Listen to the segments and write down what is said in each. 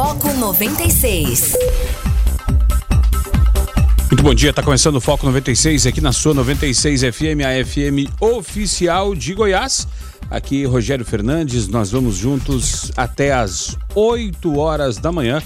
Foco 96. Muito bom dia, está começando o Foco 96 aqui na sua 96 FM, a FM oficial de Goiás. Aqui Rogério Fernandes, nós vamos juntos até às 8 horas da manhã,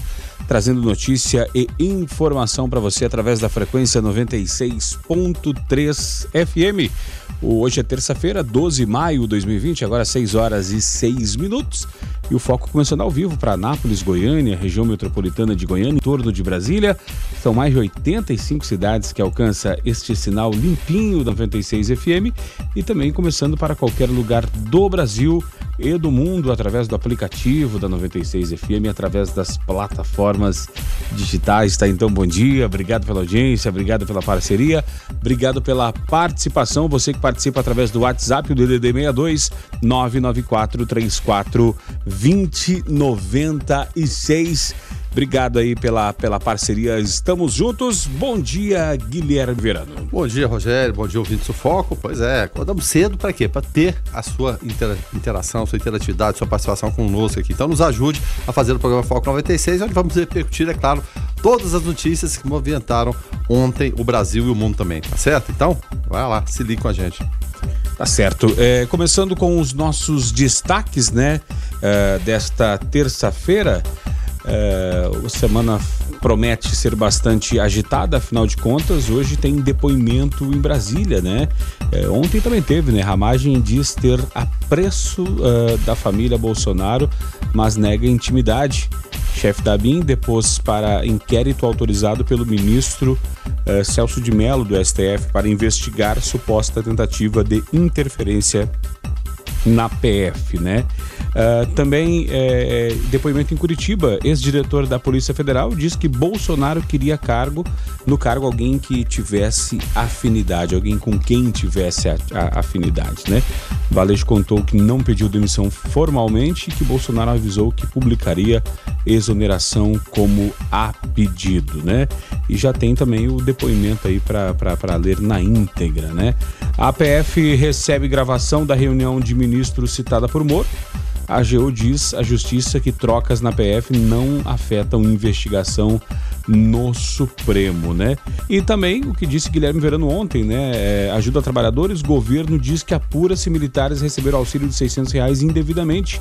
trazendo notícia e informação para você através da frequência 96.3 FM. Hoje é terça-feira, 12 de maio de 2020, agora 6 horas e 6 minutos. E o foco começando ao vivo para Anápolis, Goiânia, região metropolitana de Goiânia, em torno de Brasília. São mais de 85 cidades que alcança este sinal limpinho da 96 FM e também começando para qualquer lugar do Brasil e do mundo através do aplicativo da 96 FM, através das plataformas digitais. Tá então, bom dia, obrigado pela audiência, obrigado pela parceria, obrigado pela participação. Você que participa através do WhatsApp, o DDD 62 994 34 2096. Obrigado aí pela, pela parceria. Estamos juntos. Bom dia, Guilherme Verano. Bom dia, Rogério. Bom dia, ouvinte Sufoco. Pois é, acordamos cedo para quê? Para ter a sua intera interação, sua interatividade, sua participação conosco aqui. Então nos ajude a fazer o programa Foco 96, onde vamos repercutir, é claro, todas as notícias que movimentaram ontem o Brasil e o mundo também, tá certo? Então, vai lá, se ligue com a gente. Tá certo. É, começando com os nossos destaques, né, é, desta terça-feira. É, a semana promete ser bastante agitada, afinal de contas, hoje tem depoimento em Brasília, né? É, ontem também teve, né? Ramagem diz ter apreço uh, da família Bolsonaro, mas nega intimidade. Chefe da BIM depôs para inquérito autorizado pelo ministro uh, Celso de Mello do STF para investigar suposta tentativa de interferência na PF, né? Uh, também é, depoimento em Curitiba, ex-diretor da Polícia Federal diz que Bolsonaro queria cargo no cargo alguém que tivesse afinidade, alguém com quem tivesse a, a, afinidade, né? Valejo contou que não pediu demissão formalmente e que Bolsonaro avisou que publicaria exoneração como a pedido, né? E já tem também o depoimento aí para ler na íntegra, né? A APF recebe gravação da reunião de ministros citada por Moro. A AGU diz à Justiça que trocas na PF não afetam investigação no Supremo, né? E também o que disse Guilherme Verano ontem, né? É, ajuda trabalhadores, governo diz que apura se militares receberam auxílio de 600 reais indevidamente.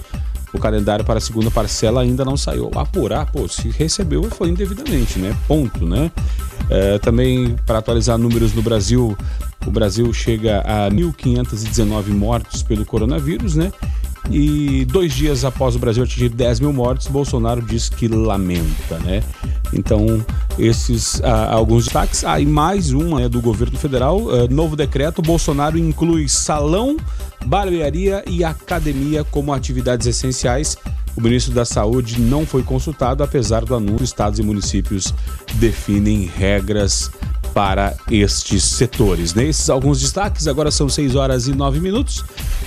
O calendário para a segunda parcela ainda não saiu. Apurar, pô, se recebeu foi indevidamente, né? Ponto, né? É, também para atualizar números no Brasil, o Brasil chega a 1.519 mortos pelo coronavírus, né? E dois dias após o Brasil atingir 10 mil mortes, Bolsonaro diz que lamenta, né? Então, esses ah, alguns destaques. Ah, e mais uma né, do governo federal: ah, novo decreto. Bolsonaro inclui salão, barbearia e academia como atividades essenciais. O ministro da Saúde não foi consultado, apesar do anúncio. Estados e municípios definem regras para estes setores. Nesses né? alguns destaques, agora são 6 horas e 9 minutos.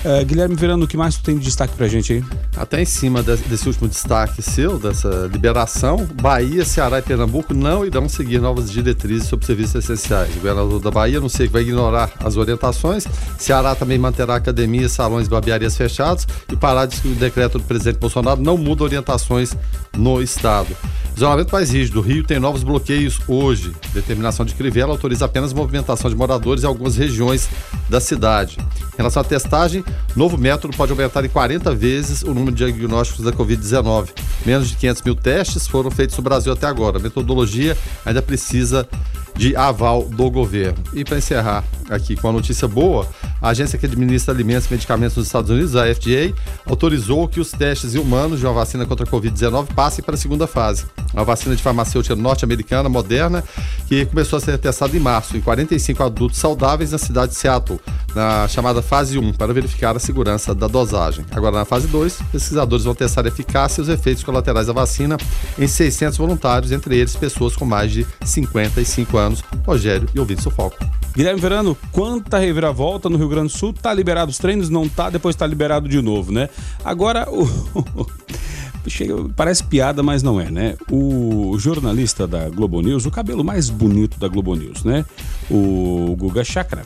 Uh, Guilherme Verano, o que mais tu tem de destaque pra gente aí? Até em cima desse último destaque seu, dessa liberação, Bahia, Ceará e Pernambuco não irão seguir novas diretrizes sobre serviços essenciais. O governador da Bahia não sei vai ignorar as orientações. Ceará também manterá academias, salões e barbearias fechados. E Pará diz que o decreto do presidente Bolsonaro não muda orientações no estado. Isolamento mais rígido. O Rio tem novos bloqueios hoje. Determinação de Crivella autoriza apenas movimentação de moradores em algumas regiões da cidade. Em relação à testagem, novo método pode aumentar em 40 vezes o número de diagnósticos da Covid-19. Menos de 500 mil testes foram feitos no Brasil até agora. A metodologia ainda precisa de aval do governo. E para encerrar aqui com a notícia boa, a agência que administra alimentos e medicamentos nos Estados Unidos, a FDA, autorizou que os testes em humanos de uma vacina contra a Covid-19 passem para a segunda fase. Uma vacina de farmacêutica norte-americana, moderna, que começou a ser testada em março em 45 adultos saudáveis na cidade de Seattle, na chamada fase 1, para verificar a segurança da dosagem. Agora, na fase 2, pesquisadores vão testar a eficácia e os efeitos colaterais da vacina em 600 voluntários, entre eles pessoas com mais de 55 anos. Rogério e ouvido Sufoco. Guilherme Verano, quanta reviravolta no Rio Grande do Sul, tá liberado os treinos, não tá, depois tá liberado de novo, né? Agora, o... Chega, parece piada, mas não é, né? O jornalista da Globo News, o cabelo mais bonito da Globo News, né? O Guga Chakra,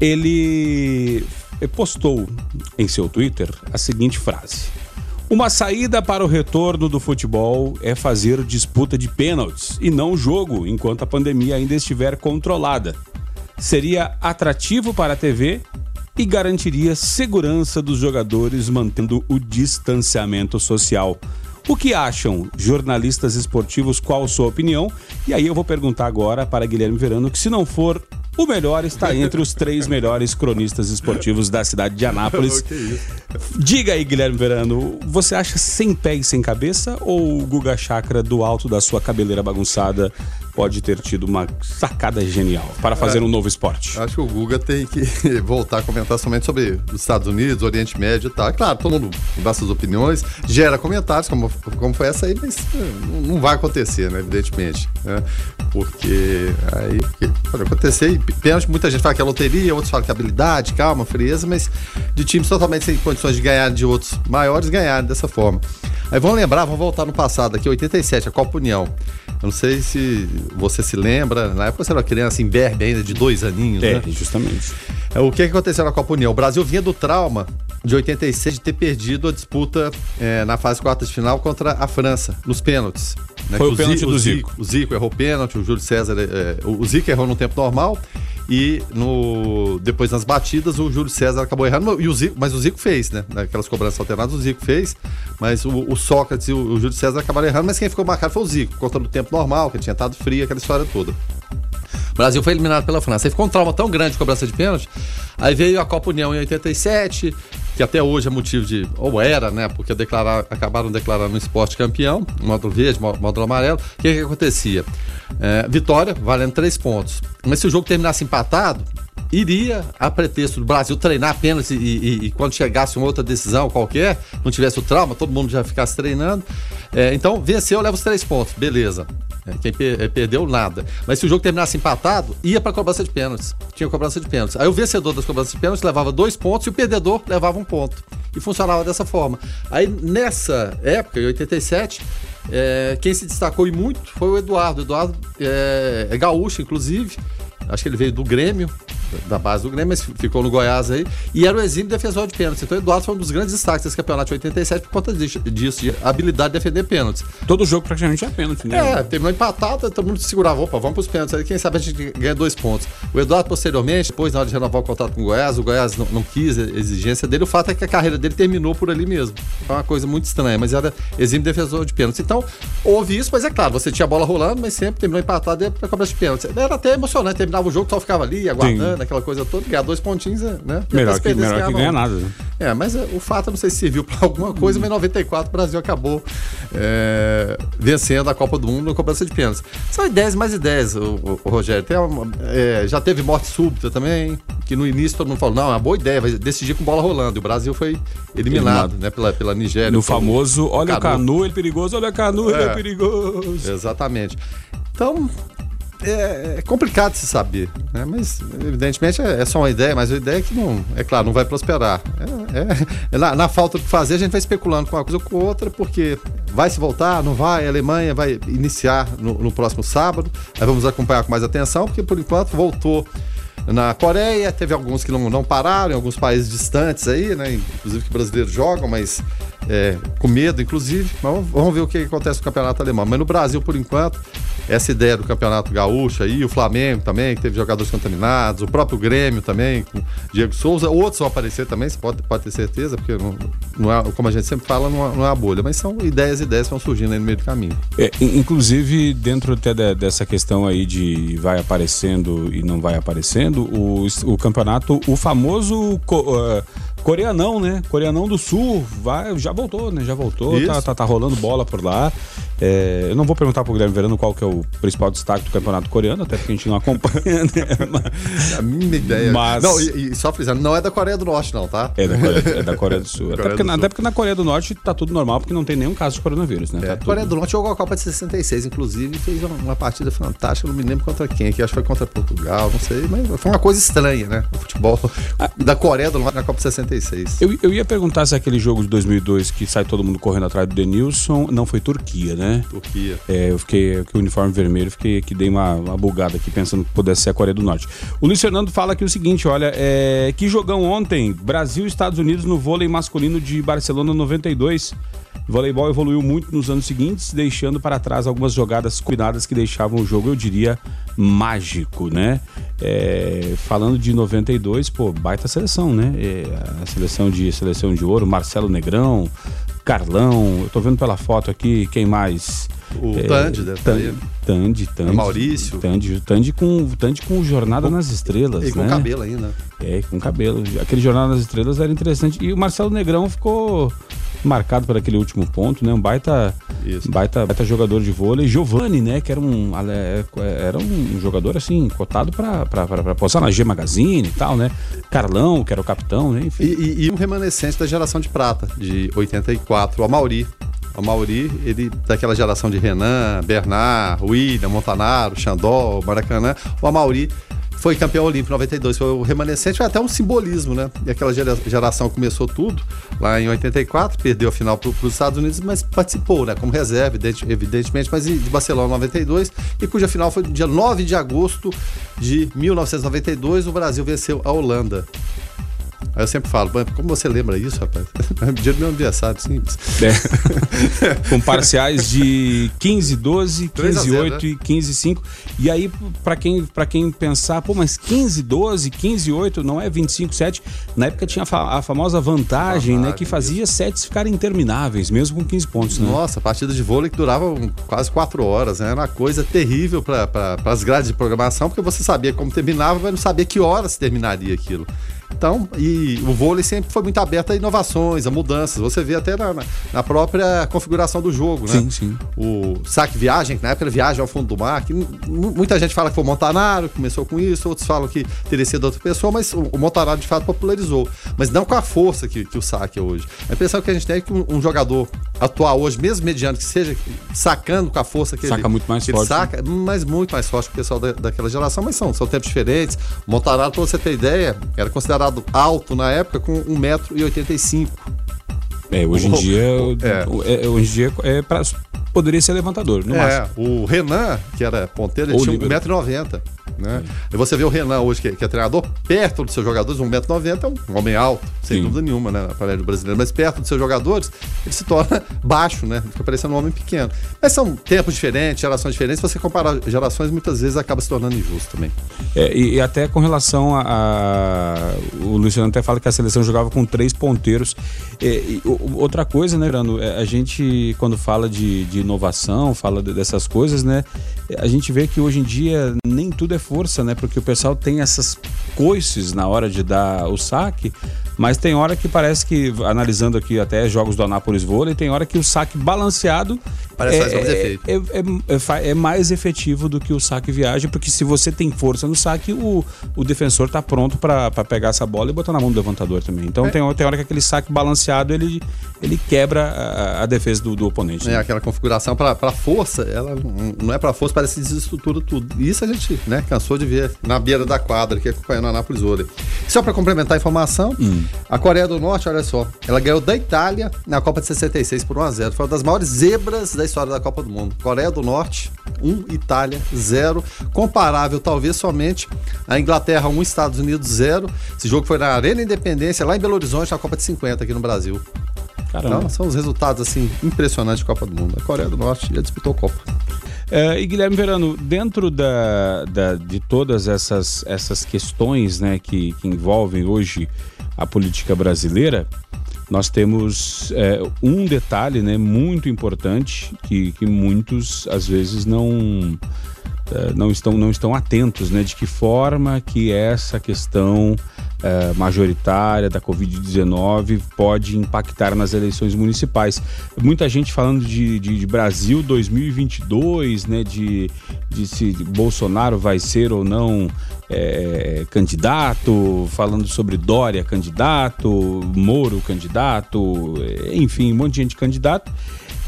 ele postou em seu Twitter a seguinte frase: Uma saída para o retorno do futebol é fazer disputa de pênaltis e não jogo enquanto a pandemia ainda estiver controlada. Seria atrativo para a TV e garantiria segurança dos jogadores mantendo o distanciamento social. O que acham jornalistas esportivos? Qual sua opinião? E aí eu vou perguntar agora para Guilherme Verano que se não for o melhor está entre os três melhores cronistas esportivos da cidade de Anápolis. Diga aí, Guilherme Verano, você acha sem pé e sem cabeça ou o Guga Chakra do alto da sua cabeleira bagunçada pode ter tido uma sacada genial para fazer é, um novo esporte? Acho que o Guga tem que voltar a comentar somente sobre os Estados Unidos, Oriente Médio e tal. É claro, todo mundo dá suas opiniões, gera comentários, como, como foi essa aí, mas eh, não vai acontecer, né, evidentemente. Né? Porque aí pode acontecer. E pênalti, muita gente fala que é loteria, outros falam que é habilidade, calma, frieza, mas de times totalmente sem condições de ganhar de outros maiores, ganharem dessa forma. Aí vamos lembrar, vamos voltar no passado aqui, 87, a Copa União. Eu não sei se você se lembra, na época você era criança, em Berbe ainda, de dois aninhos, é, né? justamente. É, o que, aconteceu na Copa União? O Brasil vinha do trauma de 86 de ter perdido a disputa é, na fase quartas de final contra a França, nos pênaltis. Né? Foi o, o pênalti do Zico. O Zico errou o pênalti, o Júlio César. É, o Zico errou no tempo normal e no, depois nas batidas o Júlio César acabou errando, e o Zico, mas o Zico fez, né? Aquelas cobranças alternadas, o Zico fez, mas o, o Sócrates e o, o Júlio César acabaram errando, mas quem ficou marcado foi o Zico, contra o tempo normal, que tinha estado frio, aquela história toda. O Brasil foi eliminado pela França. Aí ficou um trauma tão grande de cobrança de pênalti. Aí veio a Copa União em 87, que até hoje é motivo de. Ou era, né? Porque declarar, acabaram declarando o esporte campeão, módulo verde, módulo amarelo. O que, que acontecia? É, vitória, valendo três pontos. Mas se o jogo terminasse empatado, iria, a pretexto do Brasil treinar apenas e, e, e, quando chegasse uma outra decisão qualquer, não tivesse o trauma, todo mundo já ficasse treinando. É, então, venceu, leva os três pontos, beleza. É, quem per é, perdeu, nada. Mas se o jogo terminasse empatado, ia para cobrança de pênaltis. Tinha cobrança de pênaltis. Aí o vencedor das cobranças de pênaltis levava dois pontos e o perdedor levava um ponto. E funcionava dessa forma. Aí nessa época, em 87, é, quem se destacou e muito foi o Eduardo. O Eduardo é, é gaúcho, inclusive. Acho que ele veio do Grêmio, da base do Grêmio, mas ficou no Goiás aí. E era o exímio defensor de pênaltis. Então o Eduardo foi um dos grandes destaques desse campeonato de 87 por conta disso, de habilidade de defender pênaltis. Todo jogo praticamente é pênalti, né? É, terminou empatado, todo mundo segurava, opa, vamos pros pênaltis. Aí quem sabe a gente ganha dois pontos. O Eduardo, posteriormente, depois, na hora de renovar o contrato com o Goiás, o Goiás não, não quis a exigência dele. O fato é que a carreira dele terminou por ali mesmo. É uma coisa muito estranha, mas era exímio defensor de pênaltis. Então, houve isso, mas é claro, você tinha a bola rolando, mas sempre terminou empatado para cobrar de pênaltis. Era até emocionante, terminava o jogo, só ficava ali aguardando, Sim. Aquela coisa toda ganhar dois pontinhos, né? Melhor que, melhor que ganhar nada. Né? É, mas é, o fato, não sei se serviu para alguma coisa, mas em 94 o Brasil acabou é, vencendo a Copa do Mundo na cobrança de pênaltis. São ideias mais ideias, o, o, o Rogério. Tem uma, é, já teve morte súbita também, que no início todo mundo falou, não, é uma boa ideia, vai decidir com bola rolando. E o Brasil foi eliminado, eliminado. né, pela, pela Nigéria. No famoso, olha o Canu, ele é perigoso, olha o Canu, ele é, é perigoso. Exatamente. Então, é, é, complicado se saber, né? mas evidentemente é, é, só uma ideia, mas a ideia é que não, é claro, não vai prosperar. É, é, é na, na, falta de fazer, a gente vai especulando com uma coisa ou com outra, porque vai se voltar, não vai, a Alemanha vai iniciar no, no próximo sábado, aí vamos acompanhar com mais atenção, porque por enquanto voltou na Coreia, teve alguns que não, não pararam, em alguns países distantes aí, né? Inclusive que brasileiros jogam, mas é, com medo, inclusive. Mas vamos ver o que acontece no campeonato alemão. Mas no Brasil, por enquanto, essa ideia do campeonato gaúcho aí, o Flamengo também, que teve jogadores contaminados, o próprio Grêmio também, com Diego Souza, outros vão aparecer também, você pode, pode ter certeza, porque não, não é, como a gente sempre fala, não é, não é a bolha, mas são ideias e ideias que vão surgindo aí no meio do caminho. É, inclusive, dentro até de, dessa questão aí de vai aparecendo e não vai aparecendo, o, o campeonato, o famoso. Uh, Coreanão, né? Coreanão do Sul, vai, já voltou, né? Já voltou, tá, tá, tá, rolando bola por lá. É, eu não vou perguntar pro Guilherme Verano qual que é o principal destaque do campeonato coreano, até porque a gente não acompanha, né? Mas, a minha ideia. Mas... Não, e, e, só frisando, não é da Coreia do Norte, não, tá? É da Coreia, é da Coreia do Sul. até, porque, do até, porque, na Coreia do Norte tá tudo normal, porque não tem nenhum caso de coronavírus, né? É, tá a Coreia do Norte jogou a Copa de 66, inclusive, fez uma, uma partida fantástica, não me lembro contra quem, que acho que foi contra Portugal, não sei, mas foi uma coisa estranha, né? O futebol ah, da Coreia do Norte na Copa de 66. Eu, eu ia perguntar se aquele jogo de 2002 que sai todo mundo correndo atrás do Denilson não foi Turquia, né? Turquia. É, eu fiquei com o uniforme vermelho, fiquei que dei uma, uma bugada aqui pensando que pudesse ser a Coreia do Norte. O Luiz Fernando fala aqui o seguinte: olha, é, que jogão ontem, Brasil e Estados Unidos no vôlei masculino de Barcelona 92. O voleibol evoluiu muito nos anos seguintes, deixando para trás algumas jogadas combinadas que deixavam o jogo, eu diria, mágico, né? É, falando de 92, pô, baita seleção, né? É, a seleção de seleção de ouro, Marcelo Negrão, Carlão, eu tô vendo pela foto aqui, quem mais? O é, Tandy, deve Tandy, Tandy, Tandy. Maurício. Tandy, Tandy com, Tandy com Jornada com, nas Estrelas, E com né? cabelo ainda. É, com cabelo. Aquele Jornada nas Estrelas era interessante. E o Marcelo Negrão ficou marcado por aquele último ponto, né? Um baita, baita, baita jogador de vôlei. Giovanni, né? Que era um, era um jogador assim, cotado para postar na G Magazine e tal, né? Carlão, que era o capitão, né? Enfim. E, e, e um remanescente da geração de prata, de 84, o Amauri. O Mauri, ele daquela geração de Renan, Bernard, William, Montanaro, Xandó, Maracanã. O Amauri foi campeão olímpico em 92, foi o remanescente, foi até um simbolismo, né? E aquela geração começou tudo lá em 84, perdeu a final para os Estados Unidos, mas participou, né? Como reserva, evidentemente, mas de Barcelona 92, e cuja final foi no dia 9 de agosto de 1992, o Brasil venceu a Holanda. Aí eu sempre falo, como você lembra isso, rapaz? Dia do meu aniversário, simples. É. Com parciais de 15, 12, 15, 8 né? e 15, 5. E aí, para quem, pra quem pensar, pô, mas 15, 12, 15, 8 não é 25, 7. Na época tinha a, famosa vantagem, né? Que fazia isso. sets ficarem intermináveis, mesmo com 15 pontos, né? Nossa, partida de vôlei que durava quase 4 horas, né? Era uma coisa terrível para pra, as grades de programação, porque você sabia como terminava, mas não sabia que horas terminaria aquilo. Então, e o vôlei sempre foi muito aberto a inovações, a mudanças. Você vê até na, na própria configuração do jogo, né? Sim, sim. O saque viagem, que na época era viagem ao fundo do mar, que muita gente fala que foi o Montanaro que começou com isso, outros falam que teria sido outra pessoa, mas o, o Montanaro de fato popularizou. Mas não com a força que, que o saque é hoje. A impressão que a gente tem é que um, um jogador atual hoje, mesmo mediano que seja, sacando com a força que saca ele, muito mais forte, saca, né? mas muito mais forte que o pessoal da, daquela geração, mas são, são tempos diferentes. O Montanaro, pra você ter ideia, era considerado considerado alto na época com 1,85m. É, hoje em dia, é. é. hoje em dia é pra, poderia ser levantador, no é, máximo. O Renan, que era ponteiro, ele Ou tinha 1,90m. Né? E você vê o Renan hoje, que, é, que é treinador, perto dos seus jogadores, 1,90m é um homem alto, sem Sim. dúvida nenhuma, né? Na do brasileiro, mas perto dos seus jogadores, ele se torna baixo, né? Fica parecendo um homem pequeno. Mas são tempos diferentes, gerações diferentes, você comparar gerações, muitas vezes acaba se tornando injusto também. É, e, e, até com relação a, a, O Luciano até fala que a seleção jogava com três ponteiros. E, e, outra coisa, né, Brando? É, a gente, quando fala de, de inovação, fala dessas coisas, né? A gente vê que hoje em dia nem tudo é força, né? Porque o pessoal tem essas coices na hora de dar o saque, mas tem hora que parece que, analisando aqui até jogos do Anápolis Vôlei, tem hora que o saque balanceado Parece é, mais efeito. É, é, é, mais efetivo do que o saque viagem, porque se você tem força no saque, o, o defensor está pronto para pegar essa bola e botar na mão do levantador também. Então é. tem, tem hora que aquele saque balanceado ele, ele quebra a, a defesa do, do oponente. É, né? aquela configuração para força, ela não é para força, parece que desestrutura tudo. Isso a gente né, cansou de ver na beira da quadra, que acompanhando a Anápolis Vôlei. Só para complementar a informação, hum. a Coreia do Norte, olha só, ela ganhou da Itália na Copa de 66 por 1 a 0 Foi uma das maiores zebras da história da Copa do Mundo. Coreia do Norte, 1, Itália, 0. Comparável, talvez, somente a Inglaterra, 1, Estados Unidos, 0. Esse jogo foi na Arena Independência, lá em Belo Horizonte, na Copa de 50, aqui no Brasil. Caramba. Então, são os resultados, assim, impressionantes de Copa do Mundo. A Coreia do Norte já disputou a Copa. É, e Guilherme Verano, dentro da, da, de todas essas, essas questões né, que, que envolvem hoje a política brasileira, nós temos é, um detalhe né, muito importante que, que muitos às vezes não, não, estão, não estão atentos, né, de que forma que essa questão é, majoritária da Covid-19 pode impactar nas eleições municipais. Muita gente falando de, de, de Brasil 2022, né, de, de se Bolsonaro vai ser ou não é, candidato, falando sobre Dória candidato, Moro candidato, enfim, um monte de gente candidato.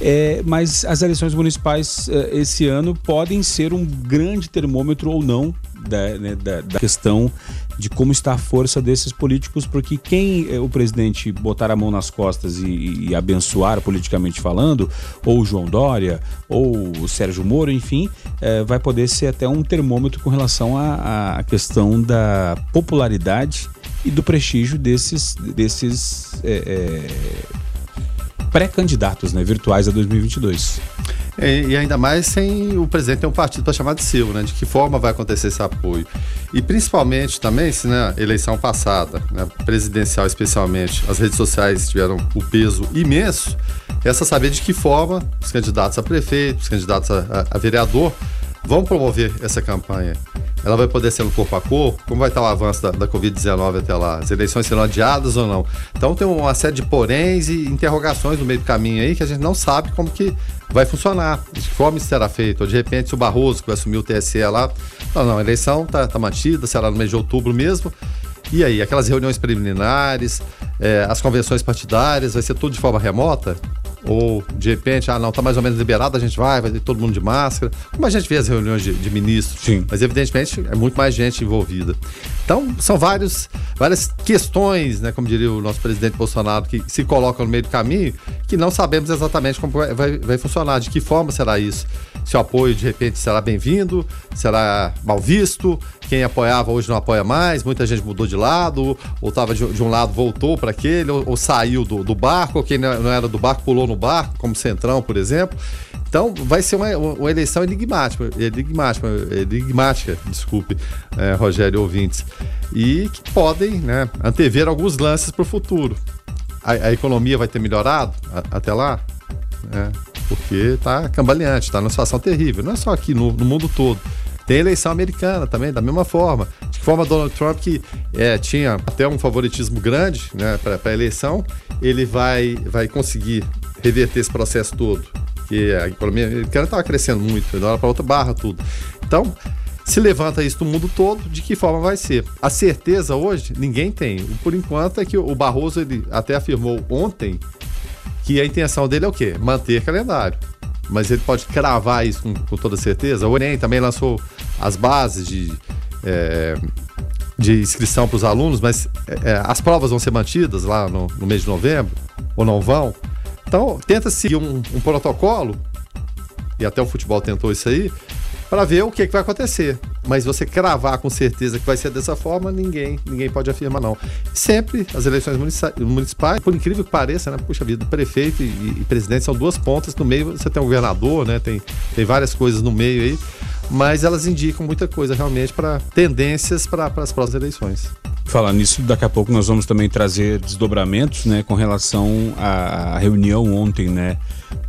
É, mas as eleições municipais é, esse ano podem ser um grande termômetro ou não da, né, da, da, questão de como está a força desses políticos, porque quem é, o presidente botar a mão nas costas e, e, abençoar politicamente falando, ou João Dória, ou o Sérgio Moro, enfim, é, vai poder ser até um termômetro com relação à questão da popularidade e do prestígio desses, desses pré-candidatos né, virtuais a 2022. E, e, ainda mais sem o presidente ter um partido para chamar de seu, né? De que forma vai acontecer esse apoio? E principalmente também, se na né, eleição passada, né, presidencial especialmente, as redes sociais tiveram o peso imenso, essa saber de que forma os candidatos a prefeito, os candidatos a, a, a vereador vão promover essa campanha ela vai poder ser no corpo a corpo? Como vai estar o avanço da, da Covid-19 até lá? As eleições serão adiadas ou não? Então tem uma série de poréns e interrogações no meio do caminho aí que a gente não sabe como que vai funcionar, de que forma isso será feito. Ou de repente, se o Barroso, que vai assumir o TSE lá, não, não, a eleição está tá mantida, será no mês de outubro mesmo. E aí, aquelas reuniões preliminares, é, as convenções partidárias, vai ser tudo de forma remota? Ou de repente, ah, não, tá mais ou menos liberado, a gente vai, vai ter todo mundo de máscara. Como a gente vê as reuniões de, de ministros. Sim. Mas evidentemente é muito mais gente envolvida. Então, são vários, várias questões, né, como diria o nosso presidente Bolsonaro, que se colocam no meio do caminho, que não sabemos exatamente como vai, vai, vai funcionar, de que forma será isso. Se o apoio de repente será bem-vindo, será mal visto, quem apoiava hoje não apoia mais, muita gente mudou de lado, ou estava de, de, um lado, voltou para aquele, ou, ou, saiu do, do barco, ou quem não era do barco pulou no barco, como Centrão, por exemplo. Então vai ser uma, uma eleição enigmática, enigmática, enigmática, desculpe, é, Rogério ouvintes, e que podem né, antever alguns lances para o futuro. A, a, economia vai ter melhorado a, até lá? É, porque está cambaleante, está numa situação terrível. Não é só aqui, no, no mundo todo. Tem eleição americana também, da mesma forma. De que forma Donald Trump, que é, tinha até um favoritismo grande né, para a eleição, ele vai, vai conseguir reverter esse processo todo. Que a economia americana estava crescendo muito, de uma hora para outra barra tudo. Então, se levanta isso no mundo todo, de que forma vai ser? A certeza hoje, ninguém tem. Por enquanto é que o Barroso ele até afirmou ontem que a intenção dele é o quê? Manter calendário. Mas ele pode cravar isso com, com toda certeza. O Enem também lançou as bases de, é, de inscrição para os alunos, mas é, as provas vão ser mantidas lá no, no mês de novembro, ou não vão? Então, tenta seguir um, um protocolo, e até o futebol tentou isso aí, para ver o que, que vai acontecer. Mas você cravar com certeza que vai ser dessa forma, ninguém, ninguém pode afirmar não. Sempre as eleições municipais, por incrível que pareça, né? Puxa vida, prefeito e, e presidente são duas pontas, no meio você tem um governador, né? Tem, tem várias coisas no meio aí, mas elas indicam muita coisa realmente para tendências para as próximas eleições. Falar nisso, daqui a pouco nós vamos também trazer desdobramentos, né, com relação à reunião ontem, né,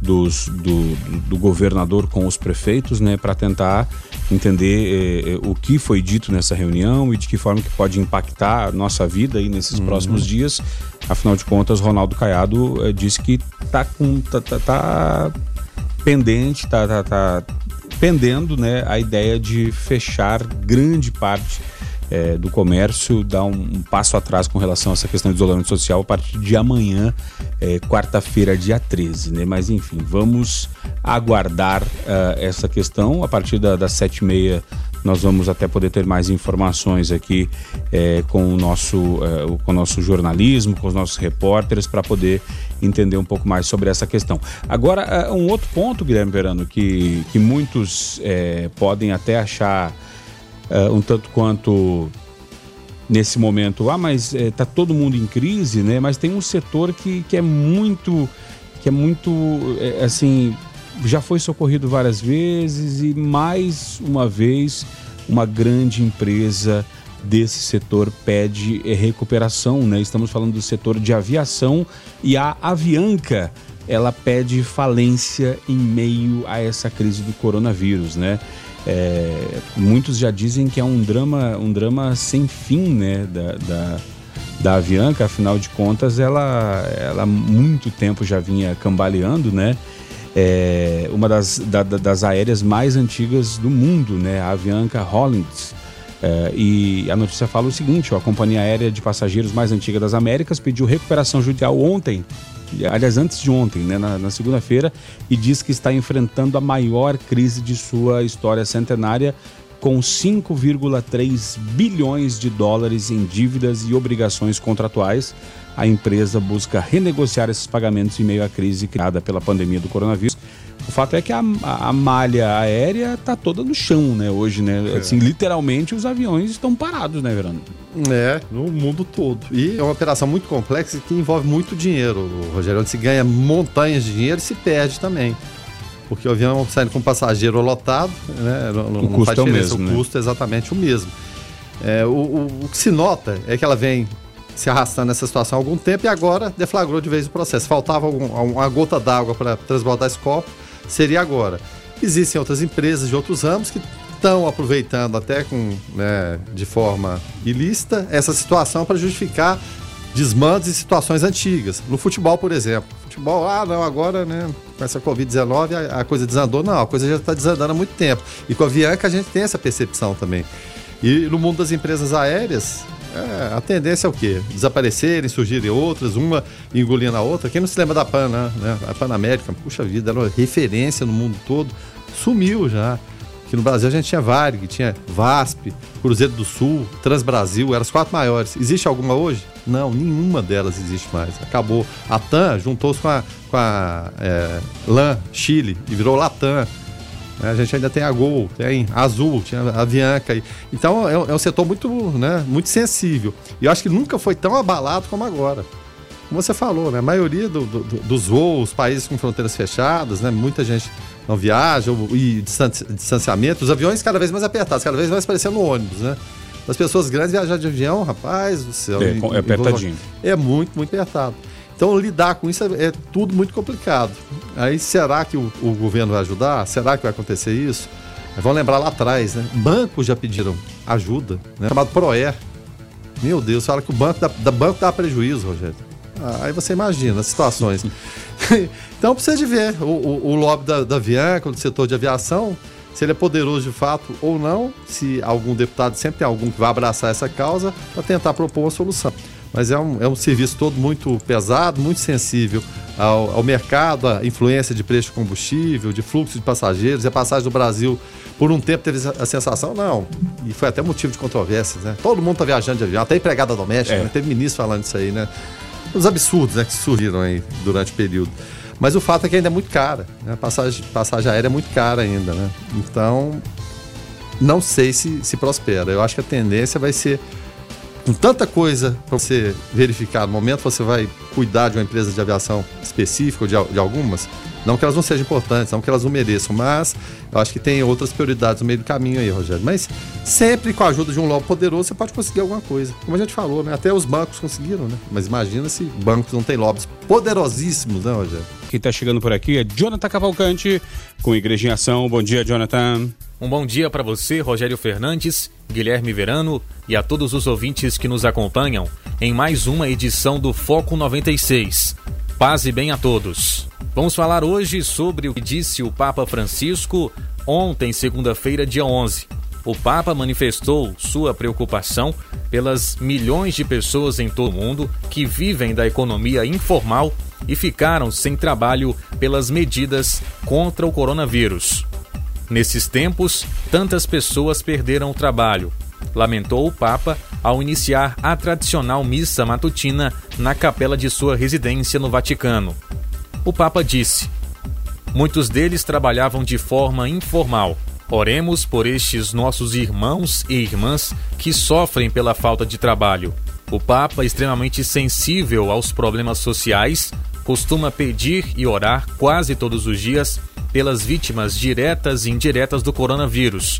dos, do, do governador com os prefeitos, né, para tentar entender eh, eh, o que foi dito nessa reunião e de que forma que pode impactar a nossa vida aí nesses uhum. próximos dias. Afinal de contas, Ronaldo Caiado eh, disse que tá com tá, tá, tá pendente, tá, tá, tá pendendo, né, a ideia de fechar grande parte é, do comércio dá um, um, passo atrás com relação a essa questão de isolamento social a partir de amanhã, é, quarta-feira, dia 13. Né? Mas enfim, vamos aguardar uh, essa questão. A partir da, das sete e meia nós vamos até poder ter mais informações aqui é, com, o nosso, é, com o nosso jornalismo, com os nossos repórteres, para poder entender um pouco mais sobre essa questão. Agora, é, um outro ponto, Guilherme Verano, que, que muitos é, podem até achar uh, um tanto quanto nesse momento, ah, mas está eh, todo mundo em crise, né? Mas tem um setor que, que é muito, que é muito, é, assim, já foi socorrido várias vezes e mais uma vez uma grande empresa desse setor pede recuperação, né? Estamos falando do setor de aviação e a Avianca, ela pede falência em meio a essa crise do coronavírus, né? É, muitos já dizem que é um drama, um drama sem fim, né, da, da, da Avianca, afinal de contas ela, ela há muito tempo já vinha cambaleando, né, é uma das, da, das aéreas mais antigas do mundo, né, a Avianca Hollins, é, e a notícia fala o seguinte: ó, a companhia aérea de passageiros mais antiga das Américas pediu recuperação judicial ontem aliás, antes de ontem, né, na, na segunda-feira, e diz que está enfrentando a maior crise de sua história centenária, com 5,3 bilhões de dólares em dívidas e obrigações contratuais. A empresa busca renegociar esses pagamentos em meio à crise criada pela pandemia do coronavírus. O fato é que a, a malha aérea tá toda no chão, né, hoje, né? É. Assim, literalmente os aviões estão parados, né, Verano? É, no mundo todo. E é uma operação muito complexa que envolve muito dinheiro, Rogério. Onde se ganha montanhas de dinheiro e se perde também. Porque o avião saindo com passageiro lotado, né? Não, o não custo é o mesmo. O né? custo é exatamente o mesmo. É, o, o, o que se nota é que ela vem se arrastando nessa situação há algum tempo e agora deflagrou de vez o processo. Faltava algum, uma gota d'água para transbordar esse copo, seria agora. Existem outras empresas de outros ramos que estão aproveitando até com, né, de forma ilícita essa situação para justificar desmandos em situações antigas. No futebol, por exemplo. Futebol, ah, não, agora, né, com essa Covid-19 a, a, coisa desandou. Não, a coisa já está desandando há muito tempo. E com a Avianca a gente tem essa percepção também. E no mundo das empresas aéreas, a tendência é o quê? Desaparecerem, surgirem outras, uma engolindo a outra. Quem não se lembra da PAN, né? A Pan América, puxa vida, era uma referência no mundo todo. Sumiu já. Aqui no Brasil a gente tinha Varig, tinha VASP, Cruzeiro do Sul, Transbrasil, eram as quatro maiores. Existe alguma hoje? Não, nenhuma delas existe mais. Acabou. A TAM juntou-se com a, com a é, LAN Chile e virou Latam. Né? A gente ainda tem a Gol, tem a Azul, tinha a Avianca. Então é, é um setor muito, né, muito sensível. E eu acho que nunca foi tão abalado como agora. Como você falou, né? A maioria do, do, dos voos, países com fronteiras fechadas, né? Muita gente não viaja e distanciamento. Os aviões cada vez mais apertados, cada vez mais parecendo ônibus, né? As pessoas grandes viajar de avião, rapaz do céu. É, é apertadinho. É muito, muito apertado. Então, lidar com isso é, é tudo muito complicado. Aí, será que o, o, governo vai ajudar? Será que vai acontecer isso? Vamos lembrar lá atrás, né? Bancos já pediram ajuda, né? chamado Proer. Meu Deus, fala que o banco dá, da banco dá prejuízo, Rogério. Ah, aí você imagina as situações. então precisa de ver o, o, o lobby da, da Avianca, do setor de aviação, se ele é poderoso de fato ou não, se algum deputado sempre tem algum que vai abraçar essa causa para tentar propor uma solução mas é um, é um serviço todo muito pesado, muito sensível ao, ao mercado, à influência de preço de combustível, de fluxo de passageiros. E a passagem do Brasil, por um tempo, teve a sensação, não, e foi até motivo de controvérsia, né? Todo mundo está viajando de avião, até empregada doméstica, é. né? teve ministro falando isso aí, né? Os absurdos né, que surgiram aí durante o período. Mas o fato é que ainda é muito cara, né? A passagem, passagem aérea é muito cara ainda, né? Então, não sei se, se prospera. Eu acho que a tendência vai ser com tanta coisa para você verificar no momento, você vai cuidar de uma empresa de aviação específica ou de, de, algumas. Não que elas não sejam importantes, não que elas não mereçam, mas eu acho que tem outras prioridades no meio do caminho aí, Rogério. Mas sempre com a ajuda de um lobby poderoso você pode conseguir alguma coisa. Como a gente falou, né? Até os bancos conseguiram, né? Mas imagina se bancos não têm lobbies poderosíssimos, né, Rogério? Quem está chegando por aqui é Jonathan Cavalcante, com Igreja em Ação. Bom dia, Jonathan. Um bom dia para você, Rogério Fernandes, Guilherme Verano e a todos os ouvintes que nos acompanham em mais uma edição do Foco 96. Paz e bem a todos. Vamos falar hoje sobre o que disse o Papa Francisco ontem, segunda-feira, dia 11. O Papa manifestou sua preocupação pelas milhões de pessoas em todo o mundo que vivem da economia informal e ficaram sem trabalho pelas medidas contra o coronavírus. Nesses tempos, tantas pessoas perderam o trabalho, lamentou o Papa ao iniciar a tradicional missa matutina na capela de sua residência no Vaticano. O Papa disse: Muitos deles trabalhavam de forma informal. Oremos por estes nossos irmãos e irmãs que sofrem pela falta de trabalho. O Papa, extremamente sensível aos problemas sociais, costuma pedir e orar quase todos os dias pelas vítimas diretas e indiretas do coronavírus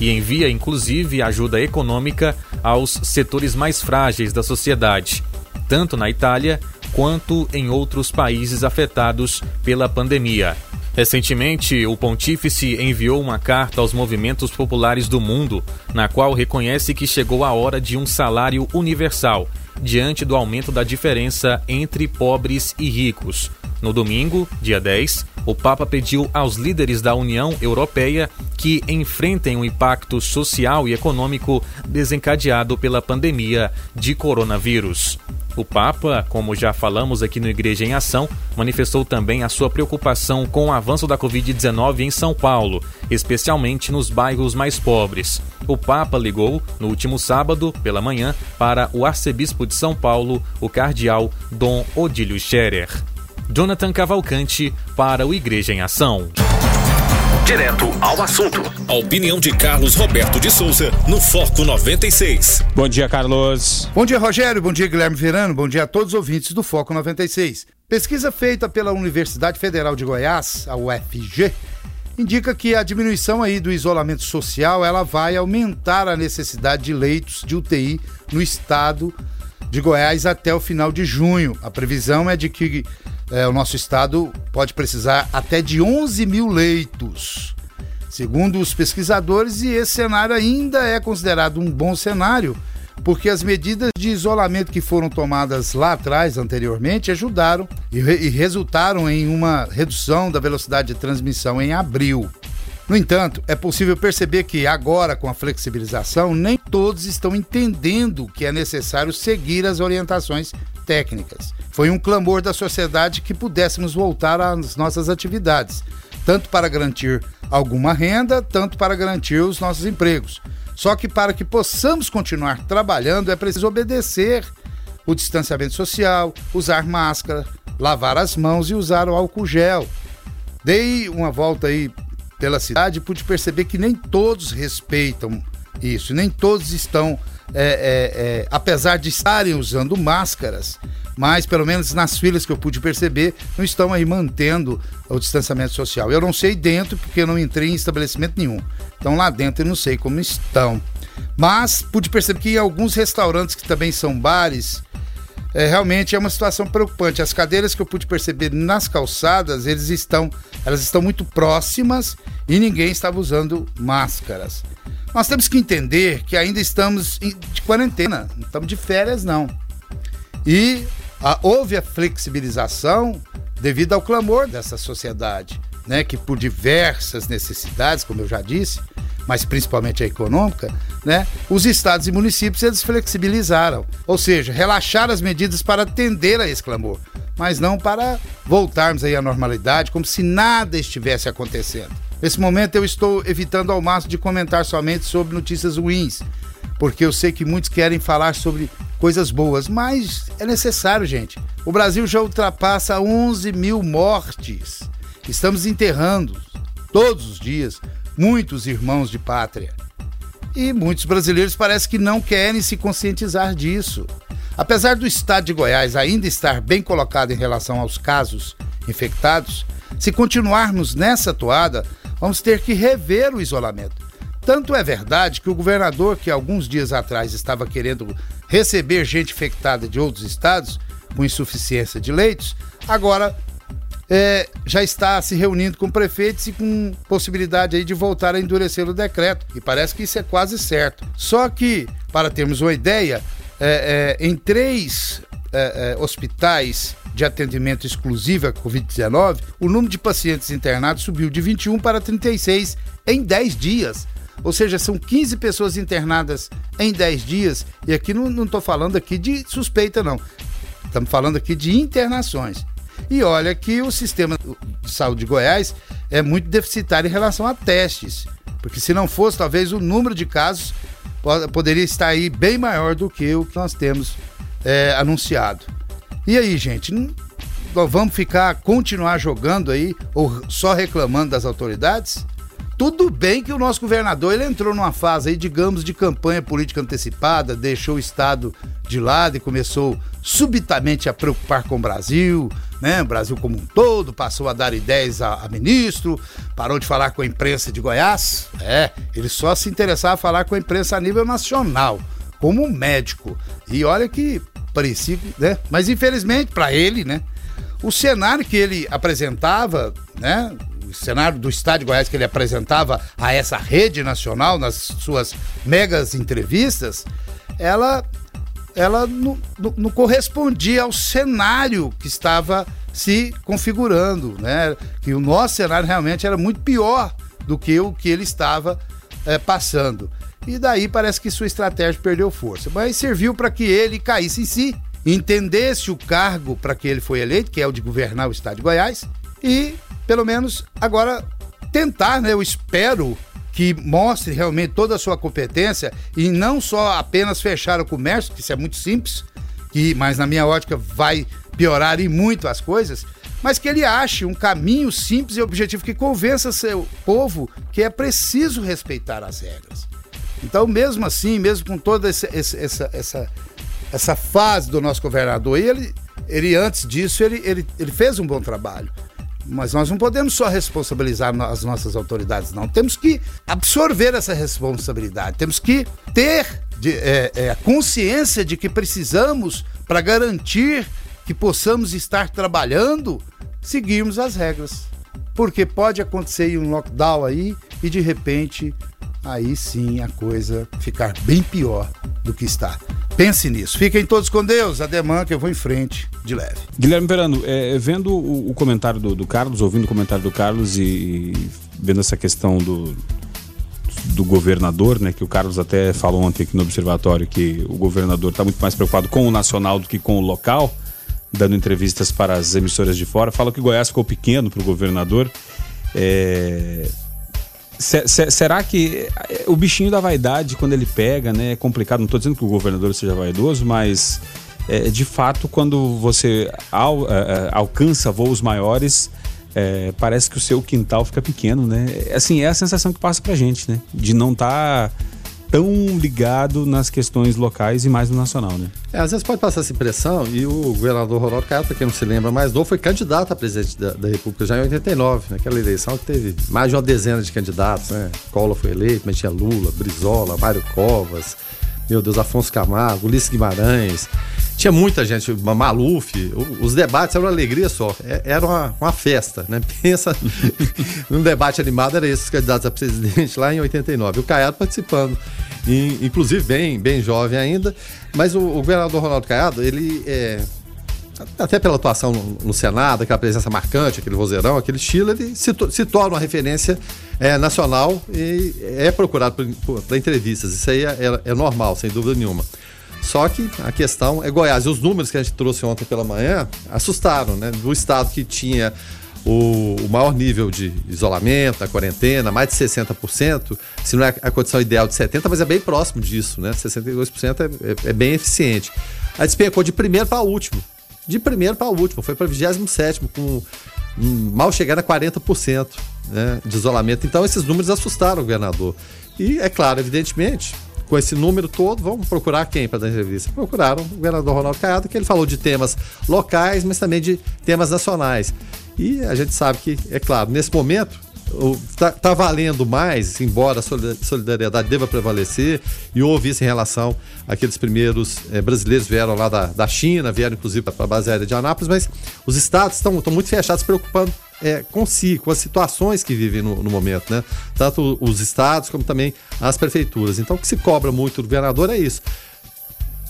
e envia inclusive ajuda econômica aos setores mais frágeis da sociedade, tanto na Itália quanto em outros países afetados pela pandemia. Recentemente, o pontífice enviou uma carta aos movimentos populares do mundo, na qual reconhece que chegou a hora de um salário universal, diante do aumento da diferença entre pobres e ricos. No domingo, dia 10, o Papa pediu aos líderes da União Europeia que enfrentem o impacto social e econômico desencadeado pela pandemia de coronavírus. O Papa, como já falamos aqui no Igreja em Ação, manifestou também a sua preocupação com o avanço da Covid-19 em São Paulo, especialmente nos bairros mais pobres. O Papa ligou, no último sábado, pela manhã, para o arcebispo de São Paulo, o cardeal Dom Odílio Scherer. Jonathan Cavalcante para o Igreja em Ação. Direto ao assunto. A opinião de Carlos Roberto de Souza no Foco 96. Bom dia, Carlos. Bom dia, Rogério. Bom dia, Guilherme Verano. Bom dia a todos os ouvintes do Foco 96. Pesquisa feita pela Universidade Federal de Goiás, a UFG, indica que a diminuição aí do isolamento social ela vai aumentar a necessidade de leitos de UTI no estado de Goiás até o final de junho. A previsão é de que é, o nosso estado pode precisar até de 11 mil leitos. Segundo os pesquisadores, e esse cenário ainda é considerado um bom cenário, porque as medidas de isolamento que foram tomadas lá atrás, anteriormente, ajudaram e, re e resultaram em uma redução da velocidade de transmissão em abril. No entanto, é possível perceber que agora, com a flexibilização, nem todos estão entendendo que é necessário seguir as orientações técnicas. Foi um clamor da sociedade que pudéssemos voltar às nossas atividades, tanto para garantir alguma renda, tanto para garantir os nossos empregos. Só que para que possamos continuar trabalhando é preciso obedecer o distanciamento social, usar máscara, lavar as mãos e usar o álcool gel. Dei uma volta aí pela cidade e pude perceber que nem todos respeitam isso, nem todos estão, é, é, é, apesar de estarem usando máscaras, mas pelo menos nas filas que eu pude perceber, não estão aí mantendo o distanciamento social. Eu não sei dentro, porque eu não entrei em estabelecimento nenhum. Então lá dentro eu não sei como estão. Mas pude perceber que em alguns restaurantes que também são bares, é, realmente é uma situação preocupante. As cadeiras que eu pude perceber nas calçadas, eles estão, elas estão muito próximas e ninguém estava usando máscaras. Nós temos que entender que ainda estamos de quarentena, não estamos de férias não. E a, houve a flexibilização devido ao clamor dessa sociedade, né, que por diversas necessidades, como eu já disse, mas principalmente a econômica, né, os estados e municípios eles flexibilizaram, ou seja, relaxaram as medidas para atender a esse clamor, mas não para voltarmos aí à normalidade como se nada estivesse acontecendo. Nesse momento eu estou evitando ao máximo de comentar somente sobre notícias ruins, porque eu sei que muitos querem falar sobre coisas boas, mas é necessário, gente. O Brasil já ultrapassa 11 mil mortes. Estamos enterrando todos os dias muitos irmãos de pátria. E muitos brasileiros parece que não querem se conscientizar disso. Apesar do estado de Goiás ainda estar bem colocado em relação aos casos infectados, se continuarmos nessa toada, vamos ter que rever o isolamento. Tanto é verdade que o governador, que alguns dias atrás estava querendo receber gente infectada de outros estados com insuficiência de leitos, agora é, já está se reunindo com prefeitos e com possibilidade aí de voltar a endurecer o decreto. E parece que isso é quase certo. Só que, para termos uma ideia, é, é, em três é, é, hospitais de atendimento exclusivo à Covid-19, o número de pacientes internados subiu de 21 para 36 em 10 dias. Ou seja, são 15 pessoas internadas em 10 dias. E aqui não estou falando aqui de suspeita, não. Estamos falando aqui de internações. E olha que o sistema de saúde de Goiás é muito deficitário em relação a testes. Porque se não fosse, talvez o número de casos poderia estar aí bem maior do que o que nós temos é, anunciado. E aí, gente, vamos ficar, continuar jogando aí, ou só reclamando das autoridades? Tudo bem que o nosso governador ele entrou numa fase aí, digamos, de campanha política antecipada, deixou o Estado de lado e começou subitamente a preocupar com o Brasil, né? O Brasil como um todo, passou a dar ideias a, a ministro, parou de falar com a imprensa de Goiás. É, ele só se interessava a falar com a imprensa a nível nacional, como médico. E olha que parecia, né? Mas infelizmente, para ele, né? O cenário que ele apresentava, né? Cenário do Estádio Goiás que ele apresentava a essa rede nacional nas suas megas entrevistas, ela ela não, correspondia ao cenário que estava se configurando, né? Que o nosso cenário realmente era muito pior do que o que ele estava é, passando. E daí parece que sua estratégia perdeu força. Mas serviu para que ele caísse em si, entendesse o cargo para que ele foi eleito, que é o de governar o estado de Goiás, e pelo menos agora tentar, né? Eu espero que mostre realmente toda a sua competência e não só apenas fechar o comércio, que isso é muito simples, que mas na minha ótica vai piorar e muito as coisas, mas que ele ache um caminho simples e objetivo que convença seu povo que é preciso respeitar as regras. Então, mesmo assim, mesmo com toda esse, essa, essa, essa fase do nosso governador, ele, ele antes disso, ele, ele, ele fez um bom trabalho. Mas nós não podemos só responsabilizar as nossas autoridades, não. Temos que absorver essa responsabilidade. Temos que ter de, é, é, consciência de que precisamos, para garantir que possamos estar trabalhando, seguirmos as regras. Porque pode acontecer um lockdown aí e de repente aí sim a coisa ficar bem pior do que está. Pense nisso. Fiquem todos com Deus. Ademã que eu vou em frente de leve. Guilherme Verano, é, vendo o, o comentário do, do, Carlos, ouvindo o comentário do Carlos e, e vendo essa questão do, do governador, né? Que o Carlos até falou ontem aqui no observatório que o governador está muito mais preocupado com o nacional do que com o local, dando entrevistas para as emissoras de fora. Fala que Goiás ficou pequeno para o governador. É, será que eh, o bichinho da vaidade, quando ele pega, né, é complicado? Não estou dizendo que o governador seja vaidoso, mas é, de fato, quando você al, é, alcança voos maiores, é, parece que o seu quintal fica pequeno, né? Assim, é a sensação que passa pra gente, né? De não estar. Tá tão ligado nas questões locais e mais no nacional, né? É, às vezes pode passar essa impressão, e o governador Ronaldo Caiado, quem não se lembra mais novo, foi candidato a presidente da, da, República já em 89, naquela eleição que teve mais de uma dezena de candidatos, né? Cola foi eleito, mas tinha Lula, Brizola, Mário Covas, meu Deus, Afonso Camargo, Ulisses Guimarães. Tinha muita gente, Maluf, os debates eram uma alegria só, é, era uma, uma festa, né? Pensa num debate animado, era esses candidatos a presidente lá em 89. O Caiado participando, e, inclusive bem, bem jovem ainda, mas o, o governador Ronaldo Caiado, ele é, até pela atuação no, no, Senado, aquela presença marcante, aquele vozeirão, aquele estilo, ele se, se torna uma referência é, nacional e é procurado para entrevistas. Isso aí é, é, é normal, sem dúvida nenhuma. Só que a questão é Goiás. E os números que a gente trouxe ontem pela manhã assustaram, né? Do estado que tinha o, o, maior nível de isolamento, a quarentena, mais de 60%, se não é a condição ideal de 70%, mas é bem próximo disso, né? 62% é, é, é bem eficiente. A despencou de primeiro para último. De primeiro para último, foi para 27, com mal chegando a 40% né, de isolamento. Então, esses números assustaram o governador. E, é claro, evidentemente, com esse número todo, vamos procurar quem para dar entrevista? Procuraram o governador Ronaldo Caiado, que ele falou de temas locais, mas também de temas nacionais. E a gente sabe que, é claro, nesse momento, está tá valendo mais, embora a solidariedade deva prevalecer, e houve isso em relação àqueles primeiros é, brasileiros vieram lá da, da China, vieram inclusive para a base aérea de Anápolis, mas os estados estão muito fechados, preocupando é, com si, com as situações que vivem no, no, momento, né? Tanto os estados como também as prefeituras. Então, o que se cobra muito do governador é isso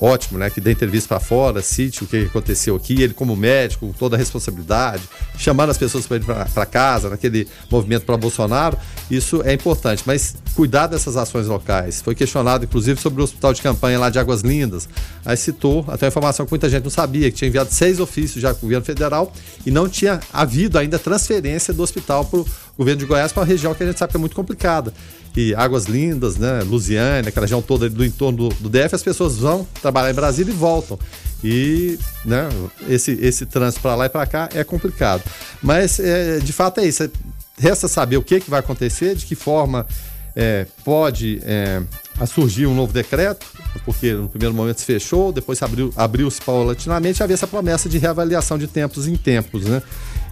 ótimo, né? Que dê entrevista para fora, cite o que aconteceu aqui, ele como médico, com toda a responsabilidade, chamando as pessoas para ir para casa, naquele movimento para Bolsonaro, isso é importante. Mas cuidar dessas ações locais. Foi questionado, inclusive, sobre o hospital de campanha lá de Águas Lindas. Aí citou até uma informação que muita gente não sabia, que tinha enviado seis ofícios já para o governo federal e não tinha havido ainda transferência do hospital para o governo de Goiás para uma região que a gente sabe que é muito complicada e Águas Lindas, né, Lusiane, aquela região toda do entorno do, DF, as pessoas vão trabalhar em Brasília e voltam. E né, esse, esse trânsito para lá e para cá é complicado. Mas, é, de fato, é isso. Resta saber o que, que vai acontecer, de que forma é, pode é, surgir um novo decreto, porque no primeiro momento se fechou, depois se abriu, abriu-se paulatinamente, havia essa promessa de reavaliação de tempos em tempos, né?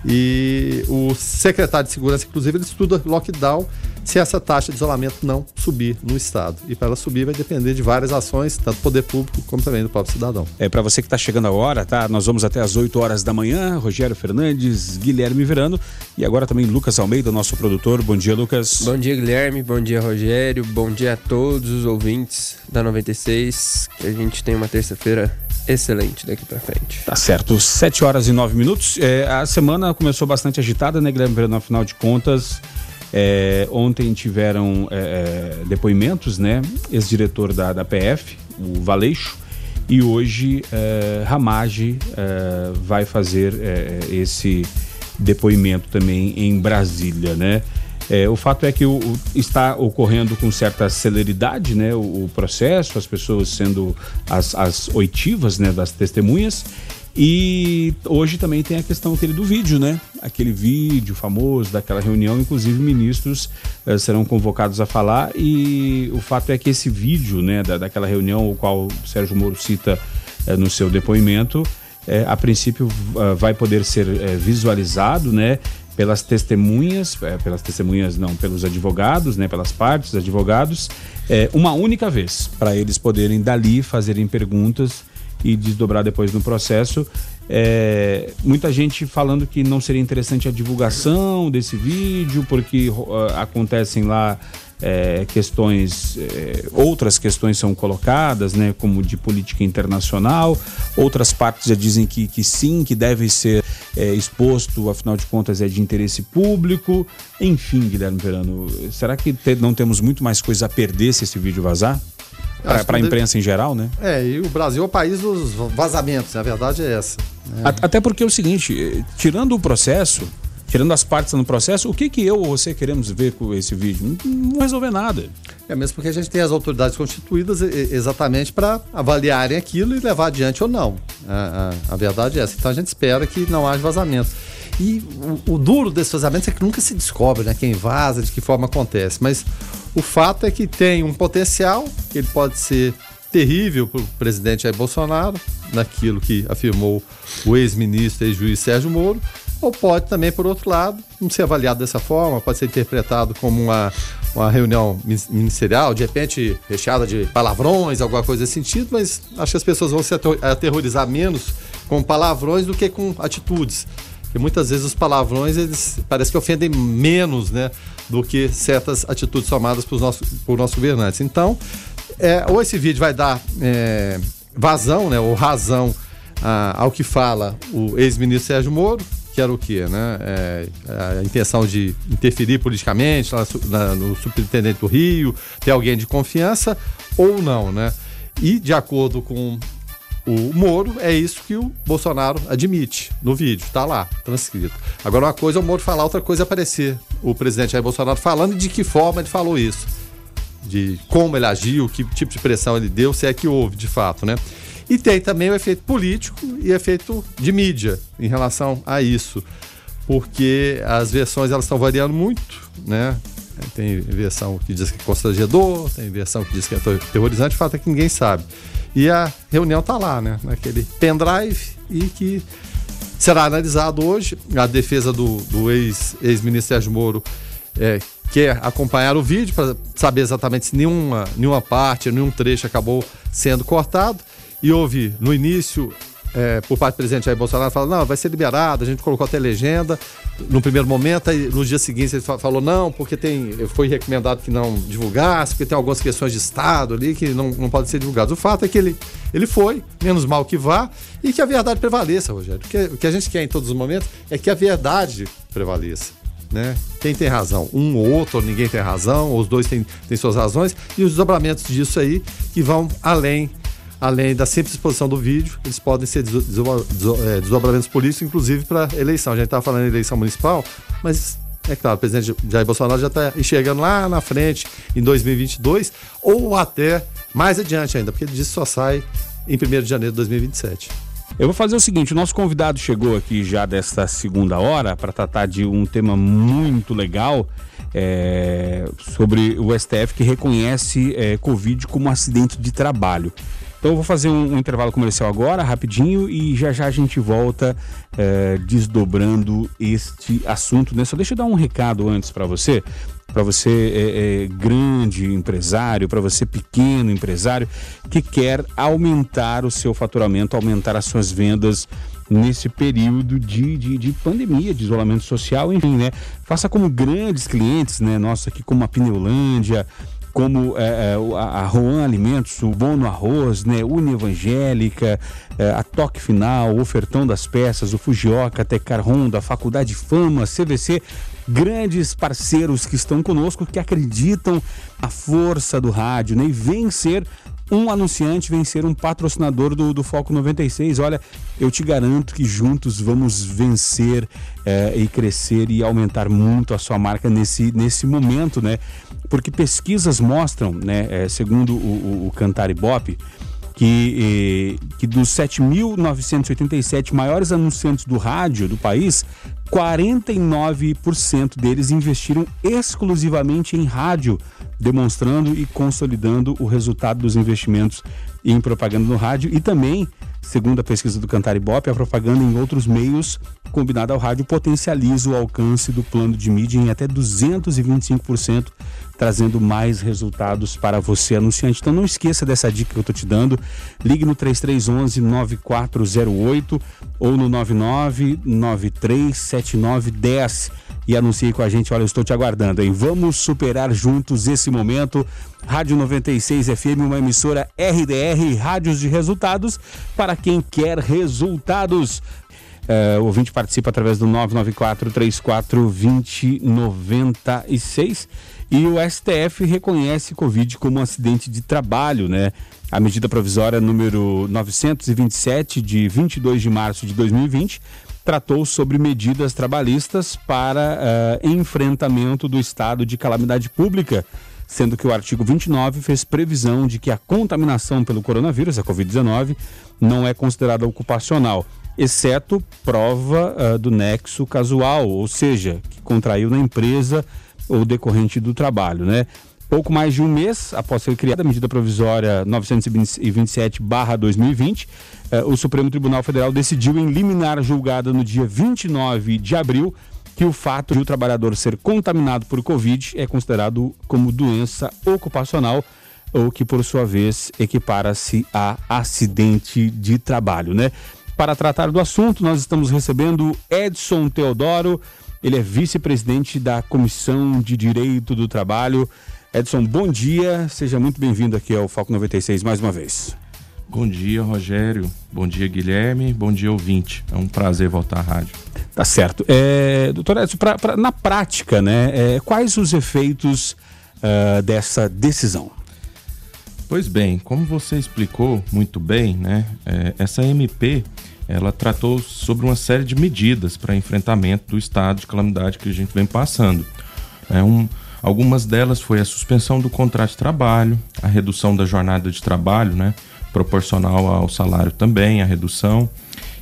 E o secretário de Segurança, inclusive, ele estuda lockdown se essa taxa de isolamento não subir no estado. E para ela subir vai depender de várias ações, tanto do poder público como também do próprio cidadão. É para você que está chegando agora, tá? Nós vamos até às 8 horas da manhã. Rogério Fernandes, Guilherme Verano e agora também Lucas Almeida, nosso produtor. Bom dia, Lucas. Bom dia, Guilherme. Bom dia, Rogério. Bom dia a todos os ouvintes da 96. Que a gente tem uma terça-feira excelente daqui para frente. Tá certo. 7 horas e 9 minutos. É, a semana começou bastante agitada, né, Guilherme Verano? Afinal de contas. É, ontem tiveram é, é, depoimentos, né? Ex-diretor da, da PF, o Valeixo, e hoje é, Ramage é, vai fazer é, esse depoimento também em Brasília, né? É, o fato é que o, o, está ocorrendo com certa celeridade né, o, o processo, as pessoas sendo as, as oitivas né, das testemunhas E hoje também tem a questão aquele do vídeo, né? Aquele vídeo famoso daquela reunião, inclusive ministros eh, serão convocados a falar e o fato é que esse vídeo, né, da, daquela reunião, o qual o Sérgio Moro cita eh, no seu depoimento, eh, a princípio eh, vai poder ser eh, visualizado, né? Pelas testemunhas, eh, pelas testemunhas não, pelos advogados, né? Pelas partes, advogados, uma única vez, para eles poderem dali fazerem perguntas e desdobrar depois no processo. É, muita gente falando que não seria interessante a divulgação desse vídeo, porque uh, acontecem lá é, questões, é, outras questões são colocadas, né, como de política internacional, outras partes já dizem que, que sim, que deve ser é, exposto, afinal de contas é de interesse público. Enfim, Guilherme Verano, será que te, não temos muito mais coisa a perder se esse vídeo vazar? Para a imprensa em geral, né? É, e o Brasil é o país dos vazamentos, a verdade é essa. É. Até porque é o seguinte, tirando o processo, tirando as partes no processo, o que que eu ou você queremos ver com esse vídeo? Não vai resolver nada. É mesmo porque a gente tem as autoridades constituídas exatamente para avaliarem aquilo e levar adiante ou não. A, a, a, verdade é essa. Então a gente espera que não haja vazamento. E o, o duro desses vazamentos é que nunca se descobre né, quem vaza, de que forma acontece. Mas o fato é que tem um potencial, ele pode ser terrível para o presidente Jair Bolsonaro, naquilo que afirmou o ex-ministro e ex-juiz Sérgio Moro, ou pode também, por outro lado, não ser avaliado dessa forma, pode ser interpretado como uma, uma reunião ministerial, de repente recheada de palavrões, alguma coisa nesse sentido, mas acho que as pessoas vão se aterrorizar menos com palavrões do que com atitudes. Porque muitas vezes os palavrões, eles parece que ofendem menos, né? do que certas atitudes tomadas por nossos, por nossos governantes. Então, é, ou esse vídeo vai dar é, vazão, né, ou razão a, ao que fala o ex-ministro Sérgio Moro, que era o quê? Né? É, a intenção de interferir politicamente lá, na, no superintendente do Rio, ter alguém de confiança, ou não, né? E, de acordo com o Moro, é isso que o Bolsonaro admite no vídeo, tá lá, transcrito. Agora, uma coisa é o Moro falar, outra coisa é aparecer o presidente Jair Bolsonaro falando e de que forma ele falou isso. De como ele agiu, que tipo de pressão ele deu, se é que houve de fato, né? E tem também o efeito político e efeito de mídia em relação a isso. Porque as versões elas estão variando muito, né? Tem versão que diz que é constrangedor, tem versão que diz que é terrorizante, o fato é que ninguém sabe. E a reunião está lá, né? Naquele pendrive e que será analisado hoje. A defesa do, do ex-ministro ex Sérgio Moro é, quer acompanhar o vídeo para saber exatamente se nenhuma, nenhuma parte, nenhum trecho acabou sendo cortado. E houve no início é, por parte do presidente Jair Bolsonaro, fala, não, vai ser liberado, a gente colocou até legenda no primeiro momento, e no dia seguinte ele falou, não, porque tem, foi recomendado que não divulgasse, porque tem algumas questões de Estado ali que não, não podem ser divulgadas. O fato é que ele, ele foi, menos mal que vá, e que a verdade prevaleça, Rogério. Porque o que a gente quer em todos os momentos é que a verdade prevaleça. Né? Quem tem razão? Um ou outro, ou ninguém tem razão, ou os dois têm, têm suas razões, e os desdobramentos disso aí que vão além além da simples exposição do vídeo, eles podem ser é, desdobramentos políticos, inclusive para eleição. A gente estava falando em eleição municipal, mas é claro, o presidente Jair Bolsonaro já está enxergando lá na frente, em 2022, ou até mais adiante ainda, porque disso só sai em 1 de janeiro de 2027. Eu vou fazer o seguinte: o nosso convidado chegou aqui já desta segunda hora para tratar de um tema muito legal é, sobre o STF que reconhece é, Covid como acidente de trabalho. Então eu vou fazer um, um, intervalo comercial agora, rapidinho, e já já a gente volta é, desdobrando este assunto. Né? Só deixa eu dar um recado antes para você. Para você é, é, grande empresário, para você pequeno empresário que quer aumentar o seu faturamento, aumentar as suas vendas nesse período de, de, de, pandemia, de isolamento social, enfim, né? Faça como grandes clientes, né? Nossa, aqui como a Pneulândia, como é, é a Roan Alimentos, o Bono Arroz, né, Uni Evangélica, é, a Toque Final, o Ofertão das Peças, o Fujioka, a Tecar Honda, a Faculdade Fama, CVC, grandes parceiros que estão conosco, que acreditam na força do rádio né, e vem ser um anunciante vencer um patrocinador do, do Foco 96. Olha, eu te garanto que juntos vamos vencer é, e crescer e aumentar muito a sua marca nesse, nesse momento, né? Porque pesquisas mostram, né, é, segundo o, o, o Cantar Ibope, que, eh, que dos 7.987 maiores anunciantes do rádio do país, 49% deles investiram exclusivamente em rádio, demonstrando e consolidando o resultado dos investimentos em propaganda no rádio e também, segundo a pesquisa do Cantar Ibope, a propaganda em outros meios combinada ao rádio potencializa o alcance do plano de mídia em até 225%, trazendo mais resultados para você, anunciante. Então não esqueça dessa dica que eu estou te dando. Ligue no 3311 9408 ou no 99937910 e anuncie com a gente. Olha, eu estou te aguardando, hein? Vamos superar juntos esse momento. Rádio 96 FM, uma emissora RDR, rádios de resultados para quem quer resultados. Uh, o ouvinte participa através do 994 34 2096 e o STF reconhece Covid como um acidente de trabalho, né? A medida provisória número 927 de 22 de março de 2020 tratou sobre medidas trabalhistas para uh, enfrentamento do estado de calamidade pública, sendo que o artigo 29 fez previsão de que a contaminação pelo coronavírus, a Covid-19, não é considerada ocupacional exceto prova uh, do nexo casual, ou seja, que contraiu na empresa ou decorrente do trabalho, né? Pouco mais de um mês após ser criada a medida provisória 927-2020, uh, o Supremo Tribunal Federal decidiu em liminar julgada no dia 29 de abril que o fato de o trabalhador ser contaminado por Covid é considerado como doença ocupacional ou que, por sua vez, equipara-se a acidente de trabalho, né? Para tratar do assunto, nós estamos recebendo Edson Teodoro, ele é vice-presidente da Comissão de Direito do Trabalho. Edson, bom dia, seja muito bem-vindo aqui ao Foco 96 mais uma vez. Bom dia, Rogério. Bom dia, Guilherme. Bom dia, ouvinte. É um prazer voltar à rádio. Tá certo. É, doutor Edson, pra, pra, na prática, né, é, quais os efeitos uh, dessa decisão? Pois bem, como você explicou muito bem, né, é, essa MP ela tratou sobre uma série de medidas para enfrentamento do estado de calamidade que a gente vem passando. É um, algumas delas foi a suspensão do contrato de trabalho, a redução da jornada de trabalho, né, proporcional ao salário também, a redução,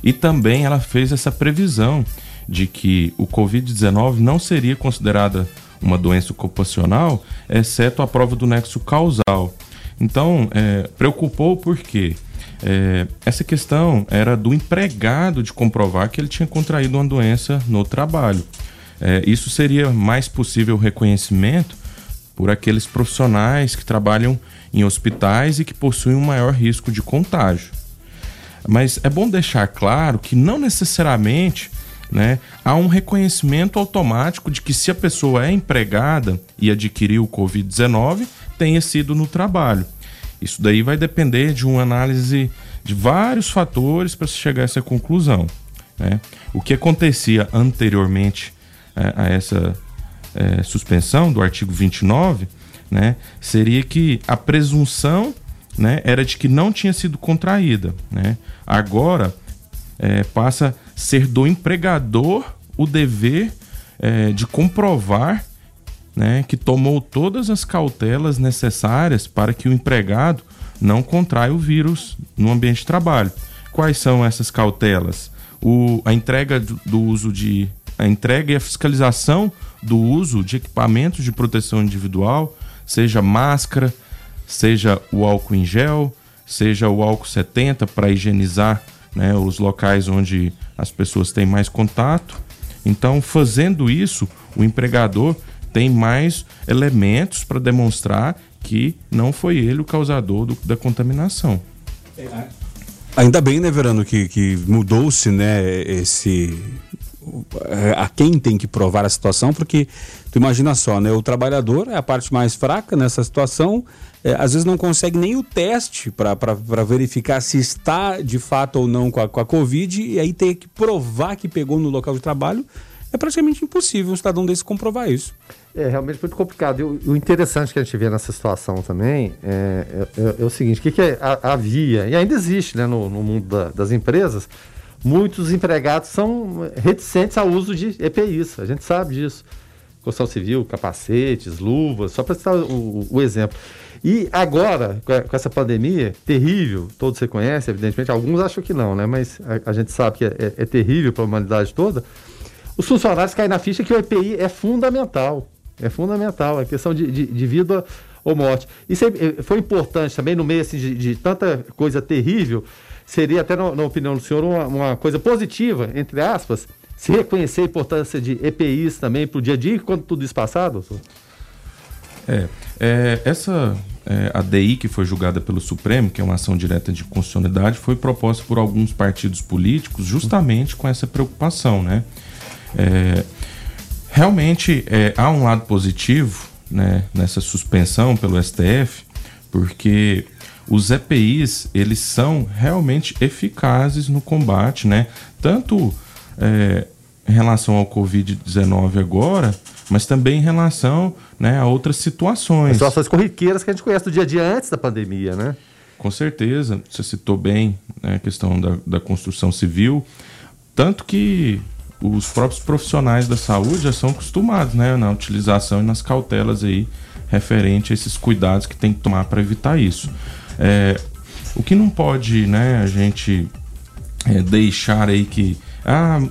e também ela fez essa previsão de que o Covid-19 não seria considerada uma doença ocupacional, exceto a prova do nexo causal. Então, é, preocupou porque é, essa questão era do empregado de comprovar que ele tinha contraído uma doença no trabalho. É, isso seria mais possível reconhecimento por aqueles profissionais que trabalham em hospitais e que possuem um maior risco de contágio. Mas é bom deixar claro que não necessariamente né, há um reconhecimento automático de que se a pessoa é empregada e adquiriu o Covid-19, tenha sido no trabalho. Isso daí vai depender de uma análise de vários fatores para se chegar a essa conclusão. Né? O que acontecia anteriormente é, a essa é, suspensão do artigo 29 né, seria que a presunção né, era de que não tinha sido contraída. Né? Agora é, passa a ser do empregador o dever é, de comprovar né, que tomou todas as cautelas necessárias para que o empregado não contraia o vírus no ambiente de trabalho. Quais são essas cautelas? O, a entrega do, do uso de a entrega e a fiscalização do uso de equipamentos de proteção individual, seja máscara, seja o álcool em gel, seja o álcool 70 para higienizar né, os locais onde as pessoas têm mais contato. Então, fazendo isso, o empregador tem mais elementos para demonstrar que não foi ele o causador do, da contaminação. Ainda bem, né, Verano, que, que mudou-se, né, esse a quem tem que provar a situação, porque tu imagina só, né? O trabalhador é a parte mais fraca nessa situação, é, às vezes não consegue nem o teste para verificar se está de fato ou não com a, com a Covid, e aí tem que provar que pegou no local de trabalho. É praticamente impossível um cidadão desse comprovar isso. É realmente muito complicado. E o, interessante que a gente vê nessa situação também é, é, é, é o seguinte: o que, que é, havia, e ainda existe né, no, no mundo da, das empresas, muitos empregados são reticentes ao uso de EPIs, a gente sabe disso. construção civil, capacetes, luvas, só para citar o, o, exemplo. E agora, com essa pandemia terrível, todos você conhece, evidentemente, alguns acham que não, né? Mas a, a gente sabe que é, é, é terrível para a humanidade toda. Os funcionários caem na ficha que o EPI é fundamental. É fundamental, é questão de, de, de vida ou morte. Isso é, foi importante também no meio assim, de, de tanta coisa terrível. Seria, até na, na opinião do senhor, uma, uma coisa positiva, entre aspas, se reconhecer a importância de EPIs também para o dia a dia, quando tudo isso passar, doutor? É, é essa é, a DI que foi julgada pelo Supremo, que é uma ação direta de constitucionalidade, foi proposta por alguns partidos políticos justamente com essa preocupação, né? É, realmente é, há um lado positivo né, nessa suspensão pelo STF, porque os EPIs eles são realmente eficazes no combate, né? Tanto é, em relação ao Covid-19 agora, mas também em relação né, a outras situações. Situações corriqueiras que a gente conhece do dia a dia antes da pandemia, né? Com certeza, você citou bem né, a questão da, da construção civil, tanto que os próprios profissionais da saúde já são acostumados né, na utilização e nas cautelas aí referente a esses cuidados que tem que tomar para evitar isso. É, o que não pode né, a gente é, deixar aí que ah,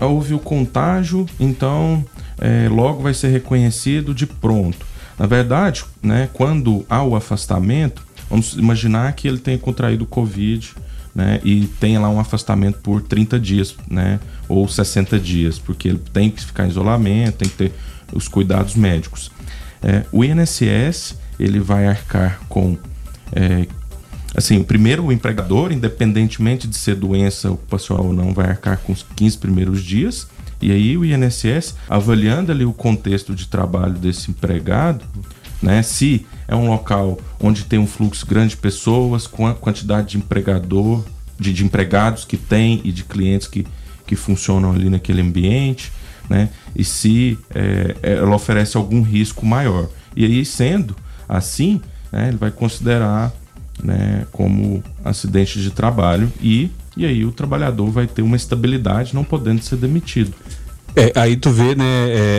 houve o contágio, então é, logo vai ser reconhecido de pronto. Na verdade, né, quando há o afastamento, vamos imaginar que ele tenha contraído Covid né, e tenha lá um afastamento por 30 dias, né, ou 60 dias, porque ele tem que ficar em isolamento, tem que ter os cuidados médicos. É, o INSS ele vai arcar com é, assim, o primeiro empregador, independentemente de ser doença ocupacional ou não, vai arcar com os 15 primeiros dias. E aí o INSS, avaliando ali o contexto de trabalho desse empregado, né, se é um local onde tem um fluxo grande de pessoas, com a quantidade de empregador, de, de empregados que tem e de clientes que, que funcionam ali naquele ambiente, né, e se é, ela oferece algum risco maior. E aí, sendo assim, né, ele vai considerar né, como acidente de trabalho e, e aí o trabalhador vai ter uma estabilidade não podendo ser demitido. É, aí tu vê, né,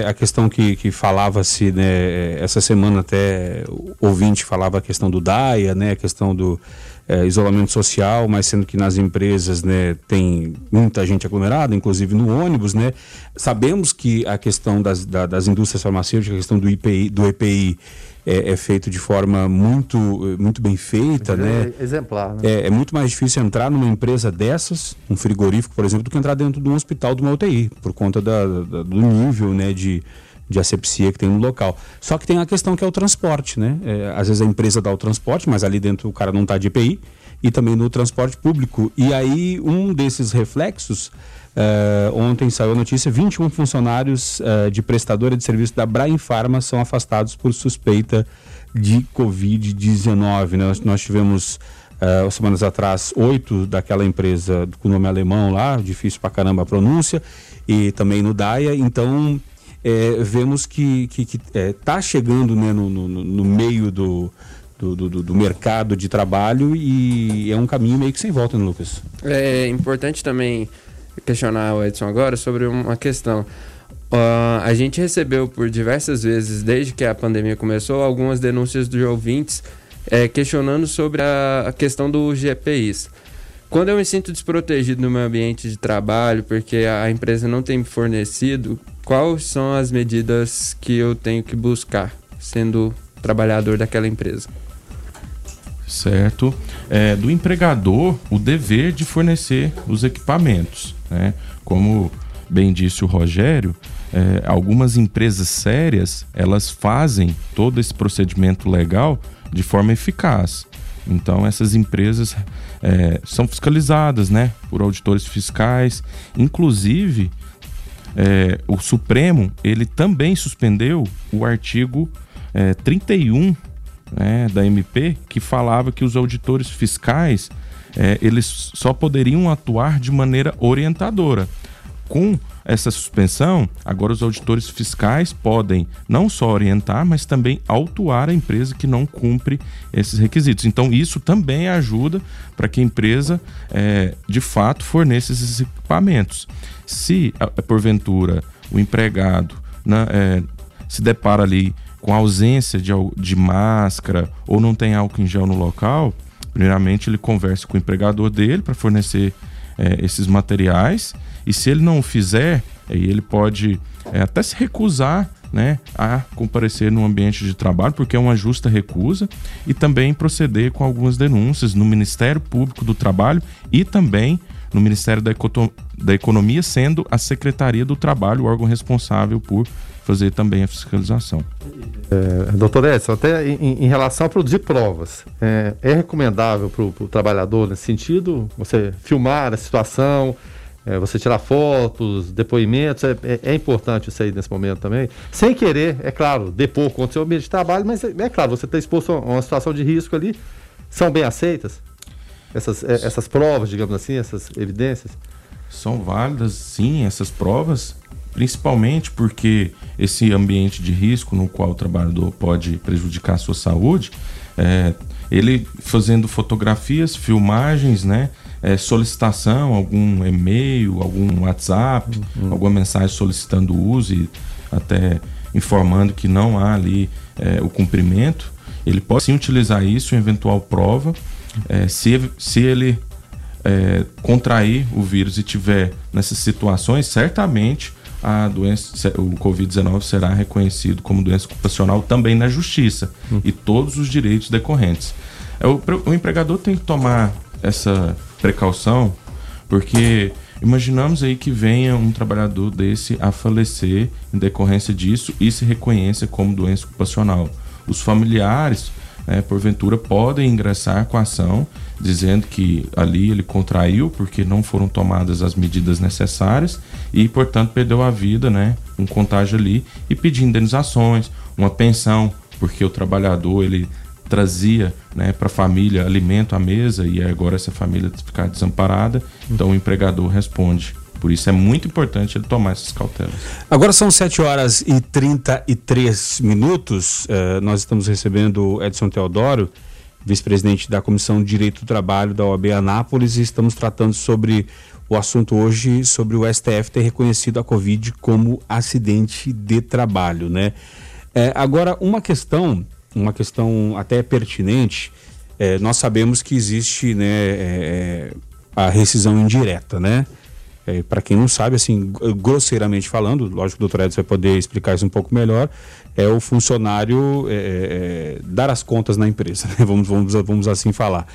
é, a questão que, que falava-se, né, essa semana até o ouvinte falava a questão do DAIA, né, a questão do é, isolamento social, mas sendo que nas empresas, né, tem muita gente aglomerada, inclusive no ônibus, né, sabemos que a questão das, da, das indústrias farmacêuticas, a questão do IPI, do EPI, é, é, feito de forma muito, muito bem feita, né? É exemplar, né? É, é, muito mais difícil entrar numa empresa dessas, um frigorífico, por exemplo, do que entrar dentro de um hospital de uma UTI, por conta da, da, do nível, né, de, de asepsia que tem no local. Só que tem a questão que é o transporte, né? É, às vezes a empresa dá o transporte, mas ali dentro o cara não está de EPI, e também no transporte público. E aí um desses reflexos Uh, ontem saiu a notícia: 21 funcionários uh, de prestadora de serviço da Brain Pharma são afastados por suspeita de Covid-19. Né? Nós, nós, tivemos, uh, semanas atrás, oito daquela empresa com nome alemão lá, difícil pra caramba a pronúncia, e também no DAIA. Então, é, vemos que está é, chegando né, no, no, no meio do, do, do, do, mercado de trabalho e é um caminho meio que sem volta, né, Lucas? É importante também questionar o Edson agora sobre uma questão. Uh, a gente recebeu por diversas vezes, desde que a pandemia começou, algumas denúncias de ouvintes é, questionando sobre a, a, questão dos GPIs. Quando eu me sinto desprotegido no meu ambiente de trabalho, porque a empresa não tem me fornecido, quais são as medidas que eu tenho que buscar, sendo trabalhador daquela empresa? certo? É, do empregador o dever de fornecer os equipamentos, né? Como bem disse o Rogério, é, algumas empresas sérias elas fazem todo esse procedimento legal de forma eficaz. Então essas empresas é, são fiscalizadas, né, por auditores fiscais. Inclusive é, o Supremo ele também suspendeu o artigo é, 31 né, da MP que falava que os auditores fiscais é, eles só poderiam atuar de maneira orientadora. Com essa suspensão, agora os auditores fiscais podem não só orientar, mas também autuar a empresa que não cumpre esses requisitos. Então, isso também ajuda para que a empresa, é, de fato, forneça esses equipamentos. Se, porventura, o empregado né, é, se depara ali com ausência de, de máscara ou não tem álcool em gel no local, primeiramente ele conversa com o empregador dele para fornecer é, esses materiais. E se ele não o fizer, aí ele pode é, até se recusar né, a comparecer no ambiente de trabalho, porque é uma justa recusa, e também proceder com algumas denúncias no Ministério Público do Trabalho e também no Ministério da, da Economia, sendo a Secretaria do Trabalho o órgão responsável por fazer também a fiscalização. É, doutor Edson, até em, em, relação a produzir provas, é, é recomendável para o trabalhador nesse sentido você filmar a situação, é, você tirar fotos, depoimentos, é, é, é, importante isso aí nesse momento também. Sem querer, é claro, depor contra o seu ambiente de trabalho, mas é, é claro, você está exposto a uma situação de risco ali, são bem aceitas? Essas, é, essas provas, digamos assim, essas evidências? São válidas, sim, essas provas, principalmente porque esse ambiente de risco no qual o trabalhador pode prejudicar a sua saúde, é, ele fazendo fotografias, filmagens, né? é, solicitação, algum e-mail, algum WhatsApp, uhum. alguma mensagem solicitando o uso e até informando que não há ali é, o cumprimento, ele pode sim utilizar isso em eventual prova. É, se, se ele é, contrair o vírus e tiver nessas situações, certamente a doença, o Covid-19 será reconhecido como doença ocupacional também na justiça uhum. e todos os direitos decorrentes. É, o, o empregador tem que tomar essa precaução, porque imaginamos aí que venha um trabalhador desse a falecer em decorrência disso e se reconheça como doença ocupacional. Os familiares, né, porventura, podem ingressar com a ação dizendo que ali ele contraiu porque não foram tomadas as medidas necessárias e, portanto, perdeu a vida, né, um contágio ali e pedir indenizações, uma pensão, porque o trabalhador ele trazia né, para a família alimento à mesa e agora essa família ficar desamparada, então o empregador responde. Por isso é muito importante ele tomar essas cautelas. Agora são 7 horas e 33 minutos. Uh, nós estamos recebendo Edson Teodoro, vice-presidente da Comissão de Direito do Trabalho da OAB Anápolis, e estamos tratando sobre o assunto hoje sobre o STF ter reconhecido a Covid como acidente de trabalho, né? É, agora, uma questão uma questão até pertinente. É, nós sabemos que existe né, é, é a rescisão indireta, né? É, para quem não sabe, assim, grosseiramente falando, lógico que o doutor Edson vai poder explicar isso um pouco melhor, é o funcionário é, é, dar as contas na empresa, né? vamos, vamos, vamos assim falar.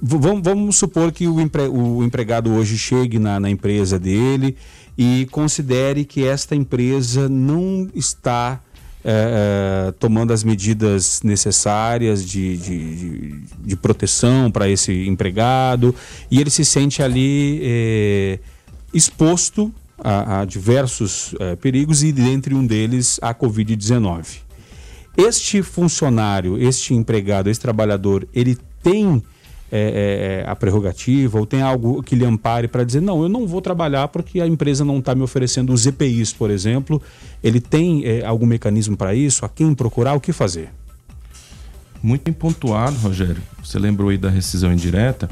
vamos, vamos supor que o, empre, o empregado hoje chegue na, na empresa dele e considere que esta empresa não está é, é, tomando as medidas necessárias de, de, de, de proteção para esse empregado e ele se sente ali é, exposto a, a diversos é, perigos e dentre um deles a Covid-19. Este funcionário, este empregado, este trabalhador, ele tem é, é, é, a prerrogativa ou tem algo que lhe ampare para dizer não, eu não vou trabalhar porque a empresa não está me oferecendo os EPIs, por exemplo. Ele tem é, algum mecanismo para isso? A quem procurar? O que fazer? Muito bem pontuado, Rogério. Você lembrou aí da rescisão indireta.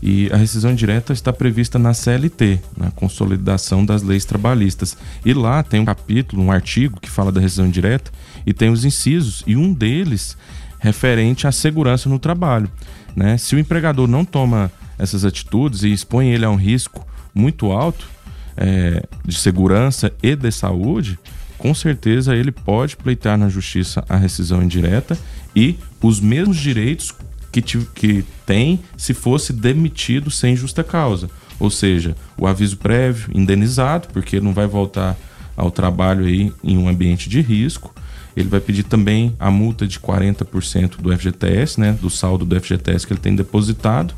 E a rescisão indireta está prevista na CLT, na Consolidação das Leis Trabalhistas. E lá tem um capítulo, um artigo que fala da rescisão indireta e tem os incisos, e um deles referente à segurança no trabalho. Né? Se o empregador não toma essas atitudes e expõe ele a um risco muito alto é, de segurança e de saúde, com certeza ele pode pleitear na justiça a rescisão indireta e os mesmos direitos que, que tem se fosse demitido sem justa causa. Ou seja, o aviso prévio, indenizado, porque não vai voltar ao trabalho aí em um ambiente de risco, ele vai pedir também a multa de 40% do FGTS, né, do saldo do FGTS que ele tem depositado,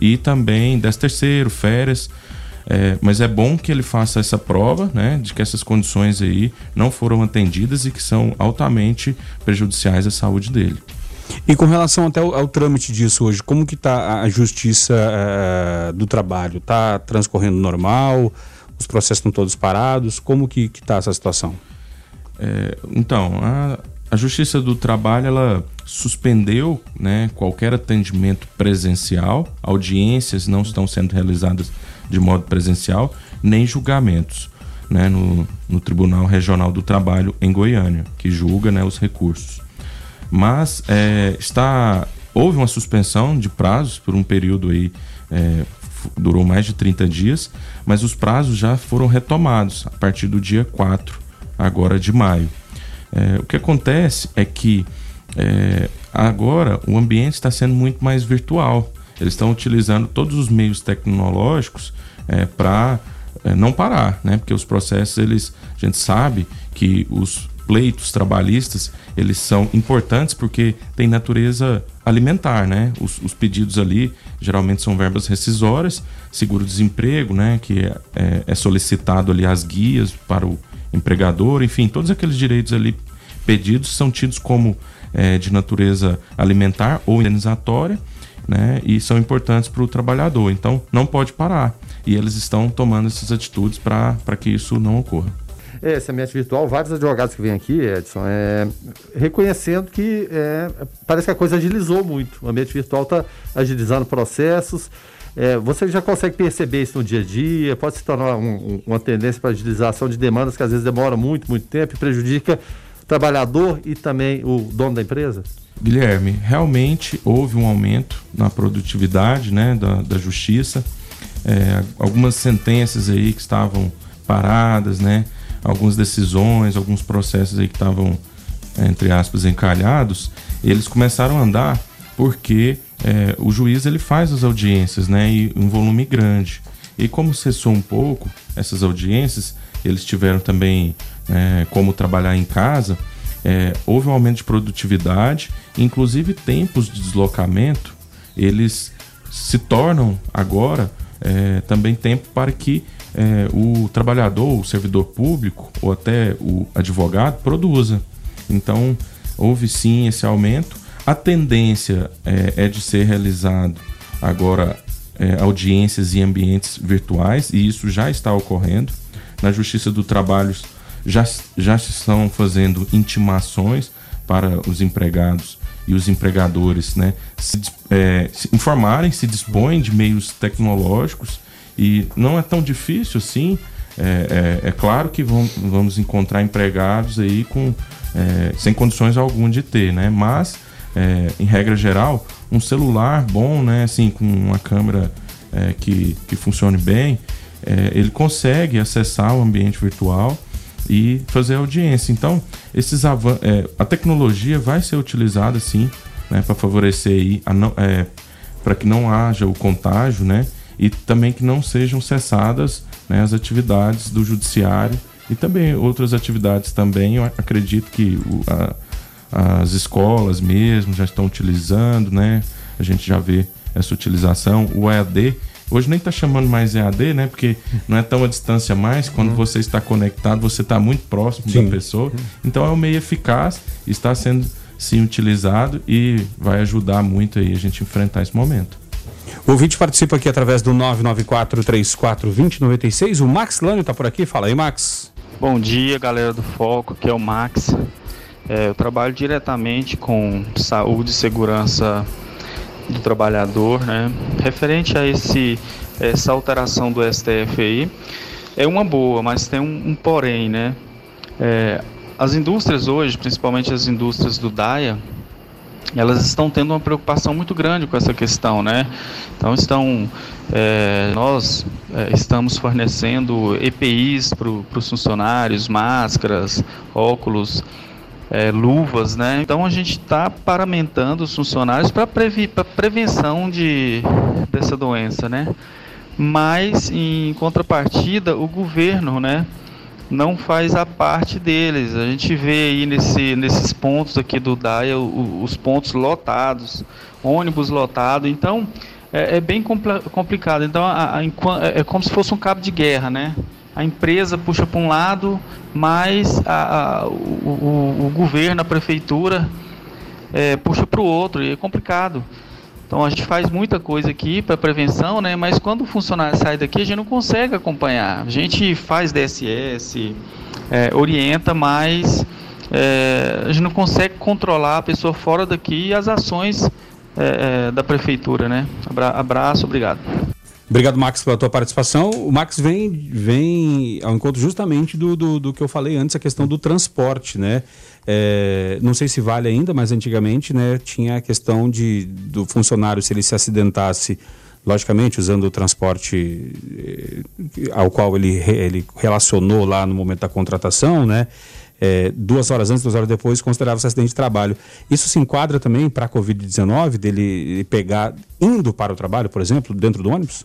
e também 10 terceiro, férias. É, mas é bom que ele faça essa prova, né, de que essas condições aí não foram atendidas e que são altamente prejudiciais à saúde dele. E com relação até ao, ao trâmite disso hoje, como que está a justiça uh, do trabalho? Está transcorrendo normal? Os processos estão todos parados? Como que está essa situação? É, então, a, a Justiça do Trabalho ela suspendeu né, qualquer atendimento presencial, audiências não estão sendo realizadas de modo presencial, nem julgamentos. né, no, no Tribunal Regional do Trabalho em Goiânia, que julga né, os recursos. Mas é, está houve uma suspensão de prazos por um período aí é, durou mais de 30 dias, mas os prazos já foram retomados a partir do dia 4, agora de maio. É, o que acontece é que é, agora o ambiente está sendo muito mais virtual. Eles estão utilizando todos os meios tecnológicos é, para é, não parar, né? Porque os processos, eles, a gente sabe que os pleitos trabalhistas, eles são importantes porque tem natureza alimentar, né? Os, os pedidos ali geralmente são verbas rescisórias, seguro-desemprego, né? Que é, é, é, solicitado ali as guias para o empregador, enfim, todos aqueles direitos ali pedidos são tidos como é, de natureza alimentar ou indenizatória, né? E são importantes para o trabalhador. Então, não pode parar. E eles estão tomando essas atitudes para que isso não ocorra. É, esse ambiente virtual, vários advogados que vêm aqui, Edson, é, reconhecendo que é, parece que a coisa agilizou muito. O ambiente virtual está agilizando processos. É, você já consegue perceber isso no dia a dia? Pode se tornar um, um, uma tendência para agilização de demandas que às vezes demora muito, muito tempo e prejudica o trabalhador e também o dono da empresa? Guilherme, realmente houve um aumento na produtividade né, da, da justiça. É, algumas sentenças aí que estavam paradas, né? algumas decisões, alguns processos aí que estavam, entre aspas, encalhados, eles começaram a andar porque é, o juiz ele faz as audiências, né, em um volume grande. E como cessou um pouco essas audiências, eles tiveram também é, como trabalhar em casa, é, houve um aumento de produtividade, inclusive tempos de deslocamento, eles se tornam agora é, também tempo para que é, o trabalhador, o servidor público ou até o advogado produza. Então, houve sim esse aumento. A tendência é, é de ser realizado agora é, audiências em ambientes virtuais, e isso já está ocorrendo. Na Justiça do Trabalho já, já estão fazendo intimações para os empregados e os empregadores né, se, é, se informarem, se dispõem de meios tecnológicos e não é tão difícil assim. É, é, é claro que vamos, vamos encontrar empregados aí com, sem condições alguma de ter, né? Mas, é, em regra geral, um celular bom, né? Assim, com uma câmera é, que, que funcione bem, é, ele consegue acessar o ambiente virtual e fazer audiência. Então, esses a tecnologia vai ser utilizada sim, né, para favorecer aí para que não haja o contágio, né? e também que não sejam cessadas né, as atividades do judiciário e também outras atividades também. Eu acredito que o, a, as escolas mesmo já estão utilizando, né? A gente já vê essa utilização. O EAD, hoje nem está chamando mais EAD, né? Porque não é tão a distância mais. Quando uhum. você está conectado, você está muito próximo Sim. da pessoa. Então é um meio eficaz, está sendo sim utilizado e vai ajudar muito aí a gente enfrentar esse momento. O ouvinte participa aqui através do 994-34-2096. O Max Lânio está por aqui. Fala aí, Max. Bom dia, galera do Foco. Aqui é o Max. É, eu trabalho diretamente com saúde e segurança do trabalhador, né? Referente a esse, essa alteração do STF aí, é uma boa, mas tem um, um porém, né? É, as indústrias hoje, principalmente as indústrias do DAIA, elas estão tendo uma preocupação muito grande com essa questão, né? Então estão, é, nós é, estamos fornecendo EPIs para os funcionários, máscaras, óculos, é, luvas, né? Então a gente está paramentando os funcionários para previ prevenção de, dessa doença, né? Mas em contrapartida o governo, né? não faz a parte deles. A gente vê aí nesse, nesses pontos aqui do DAIA os pontos lotados, ônibus lotado. Então é, é bem compl complicado. Então a, a, é como se fosse um cabo de guerra, né? A empresa puxa para um lado, mas a, o, o, o, governo, a prefeitura é, puxa para o outro e é complicado. Então a gente faz muita coisa aqui para prevenção, né? Mas quando o funcionário sai daqui, a gente não consegue acompanhar. A gente faz DSS, é, orienta, mas é, a gente não consegue controlar a pessoa fora daqui e as ações é, é da prefeitura, né? Abra abraço, obrigado. Obrigado, Max, pela tua participação. O Max vem, vem ao encontro justamente do, do, do que eu falei antes, a questão do transporte, né? É, não sei se vale ainda, mas antigamente né, tinha a questão de, do funcionário, se ele se acidentasse, logicamente, usando o transporte eh, ao qual ele, ele relacionou lá no momento da contratação, né? É, duas horas antes, duas horas depois, considerava-se acidente de trabalho. Isso se enquadra também para a Covid-19, dele pegar indo para o trabalho, por exemplo, dentro do ônibus?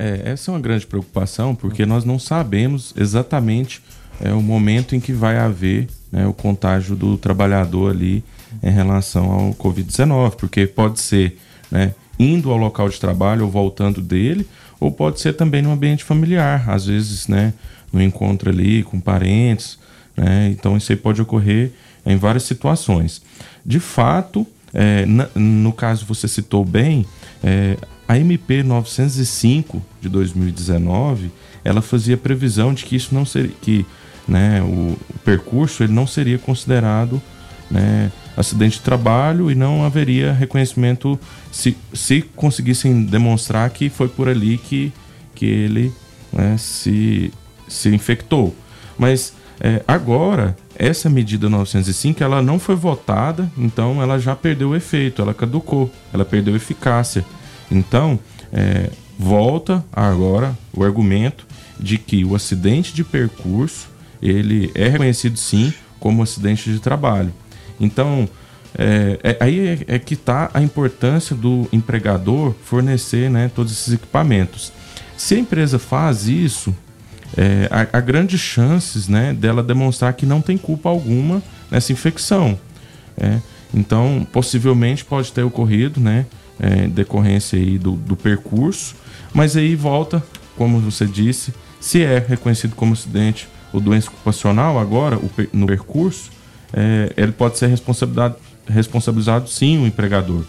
É, essa é uma grande preocupação, porque nós não sabemos exatamente é, o momento em que vai haver né, o contágio do trabalhador ali em relação ao Covid-19, porque pode ser né, indo ao local de trabalho ou voltando dele, ou pode ser também no ambiente familiar, às vezes né, no encontro ali com parentes. Né, então isso aí pode ocorrer em várias situações. De fato, é, no caso você citou bem, é, a MP 905 de 2019, ela fazia previsão de que isso não seria que né, o, o percurso ele não seria considerado né, acidente de trabalho e não haveria reconhecimento se, se conseguissem demonstrar que foi por ali que, que ele né, se, se infectou. Mas é, agora, essa medida 905 ela não foi votada, então ela já perdeu o efeito, ela caducou, ela perdeu eficácia. Então, é, volta agora o argumento de que o acidente de percurso ele é reconhecido sim como acidente de trabalho. Então, é, é, aí é, é que está a importância do empregador fornecer né, todos esses equipamentos. Se a empresa faz isso, é, há, há, grandes chances né, dela demonstrar que não tem culpa alguma nessa infecção. É. Então, possivelmente pode ter ocorrido, né, é, decorrência aí do, do percurso, mas aí volta, como você disse, se é reconhecido como acidente ou doença ocupacional agora o, no percurso, é, ele pode ser responsabilizado, sim o empregador.